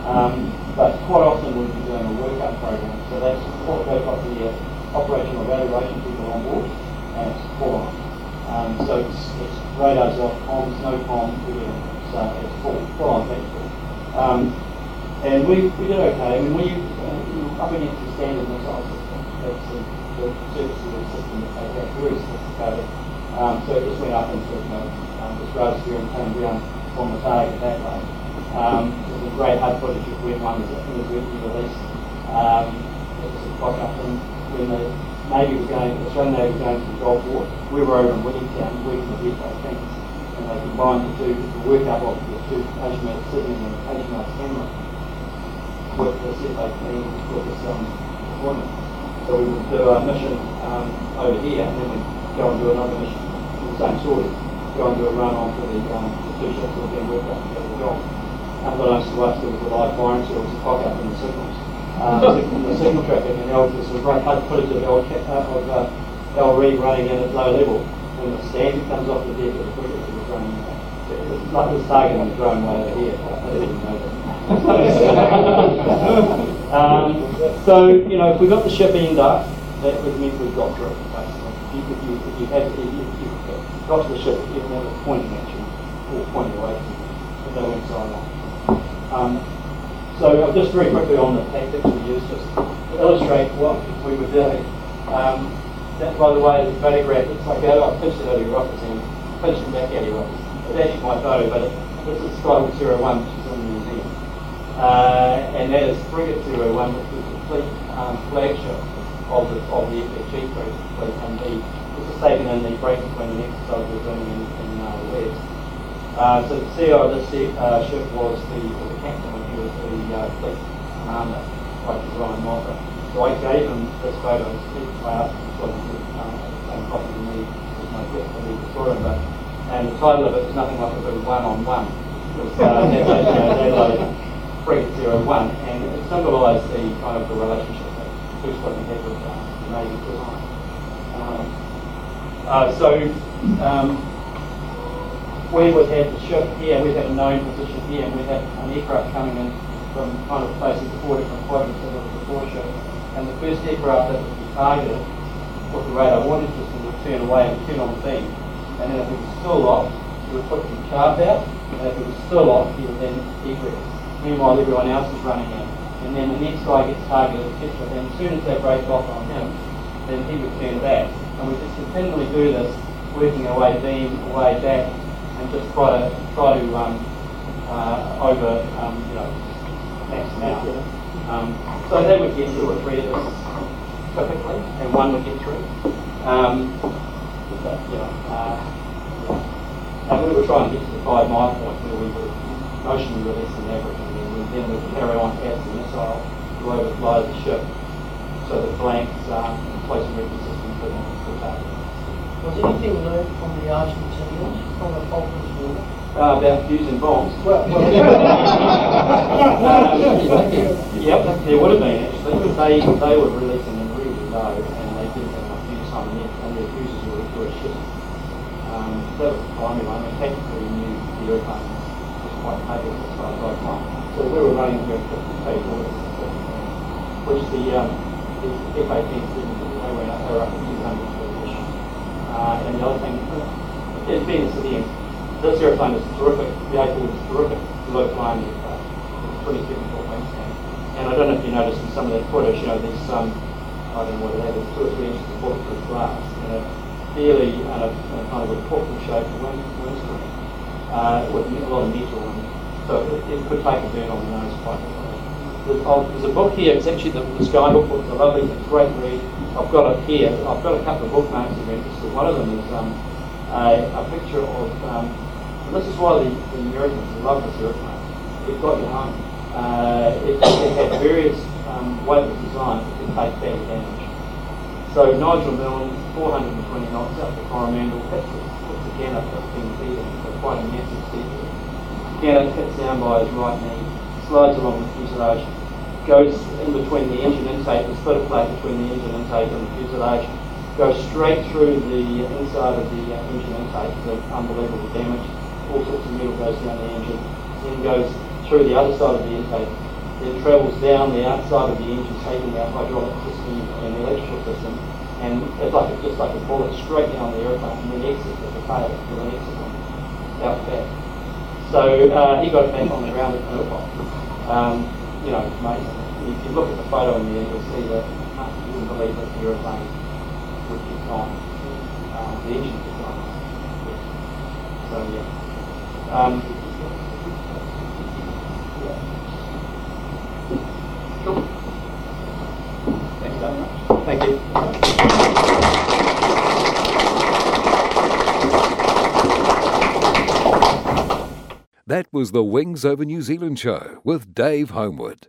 Um, but quite often we'd be doing a workout program. So that's what they've got the uh, operational evaluation people on board and it's full on. Um, so it's, it's radars off, comms, no comms. So it's full, full on technical. Um, and we, we did okay. I mean, we, uh, we were up against the standard missile system. That's the, the service of the system that they have, very sophisticated. Um, so it just went up into, you know, um, the stratosphere and came down on the target that way. Um, was a great HUD footage of when one was released. Um, it was a cock up when the Navy was going, the Australian Navy was going to the Gulf War, we were over in Williamtown working with the FA tanks and they combined the two, the work up of the two HMAS Sydney and HMAS With the CFA team with this um, deployment. So we would do a mission um, over here and then we'd go and do another mission, in the same story, go and do a run onto the, um, the two ships that were being worked up to the Gulf. Unbeknownst to us, there was a live firing, so there was a cock up in the signals. Um, the signal traffic and L, there's some great HUD footage of L, uh, of uh, L Reed running in at low level. When the standard comes off the deck of the frigate, it was running, it was like it was targeting the drone way over here. I didn't even know that. um, so, you know, if we got the ship end up, that would mean we got through, basically. If you, if you, if you had, if you, if you got to the ship, you had a pointing at you, or pointing away from you, if they went side on. Um, so just very quickly on the tactics we used, just to illustrate what we were doing. Um, that, by the way, is a photograph. It's like I pitched it of your office and pitched it back of your office. It's actually my photo, but it, this is Skyward Zero One, uh, and that is Frigate 201, which was the fleet um, flagship of the, of the FFG fleet, and the, it's a saving in the break between the exercise we were doing in, in uh, the West. Uh, so the CEO of this ship, uh, ship was the, the captain, and he was the uh, fleet commander, like Ryan Moffat. So I gave him this photo and speak I asked him to um, same copy to me as my gift for the Victorian, and the title of it was nothing like a good one-on-one. It was uh, uh, daylight 0.01 and it symbolized the kind of the relationship that Kurzweil had with uh, Navy design. Um, uh, so um, we would have the ship here, we'd have a known position here, and we'd have an aircraft coming in from kind of places four different quadrants of the four ship. And the first aircraft that would be targeted with the radar warning system would turn away and turn on the beam. And then if it was still off, we would put some charge out, and if it was still off, he would then egress. Meanwhile, everyone else is running in. And then the next guy gets targeted, etc. And as soon as they break off on him, then he would turn back. And we just continually do this, working our way beam, away back, and just try to try to um, uh, over um, you know max them out. Um, so they would get two or three of us typically, and one would get through. Um, but, you know, uh, and we were trying to get to the five mile point where we were notionally less than average, then we'd carry on past the missile to overfly the ship, so the flanks um, place and record system could could target. Was anything learned from the Argentinians from the Falklands War? Uh, about using bombs. Well, well yep, there would have been actually, they, they were releasing them really low and they didn't have enough fuse and their, and their fuses were, were shit. Um, that was the primary one. I mean, technically we knew the airplane was quite capable as far as I. So we were running quickly, paid orders. which the, um, the FA teams didn't. They went up, they were up to 200 British. Uh, and the other thing, in fairness to them, this aeroplane is terrific. The A4 is terrific. Low flying aircraft. It's 27 foot wingspan. And I don't know if you noticed in some of that footage, you know, there's some, I don't know what it is, two or three inches of bulletproof glass and a fairly uh, a kind of a portal shaped wing, windscreen uh, with a lot of metal and so it, could take a burn on the nose quite. There's, oh, a book here, it's actually the, the Skybook book, it's a lovely, it's a great read. I've got it here, I've got a couple of bookmarks if you're interested. One of them is um, a, a picture of, um, and this is why the, the Americans love this airplane. It got you home. Uh, it, it had various um, weightless designs that could take bad damage. So Nigel Milne, 420 knots up to Coromandel, hits, hits again at 15 feet, quite a massive it hits down by his right knee, slides along the fuselage, goes in between the engine intake, the splitter plate between the engine intake and the fuselage, goes straight through the inside of the engine intake, so unbelievable damage. All sorts of metal goes down the engine, then goes through the other side of the intake, then travels down the outside of the engine, taking out hydraulic system and electrical system, and it's like a, just like a bullet straight down the airplane, and then exits at the tail with an exit out back. So uh, he got it back on the ground at Nuremberg. Um, you know, amazing. If you look at the photo in the end, you'll see that you wouldn't believe that the airplane would be gone. Uh, the engine was gone. So yeah. Um. Thank you. That was the Wings Over New Zealand show with Dave Homewood.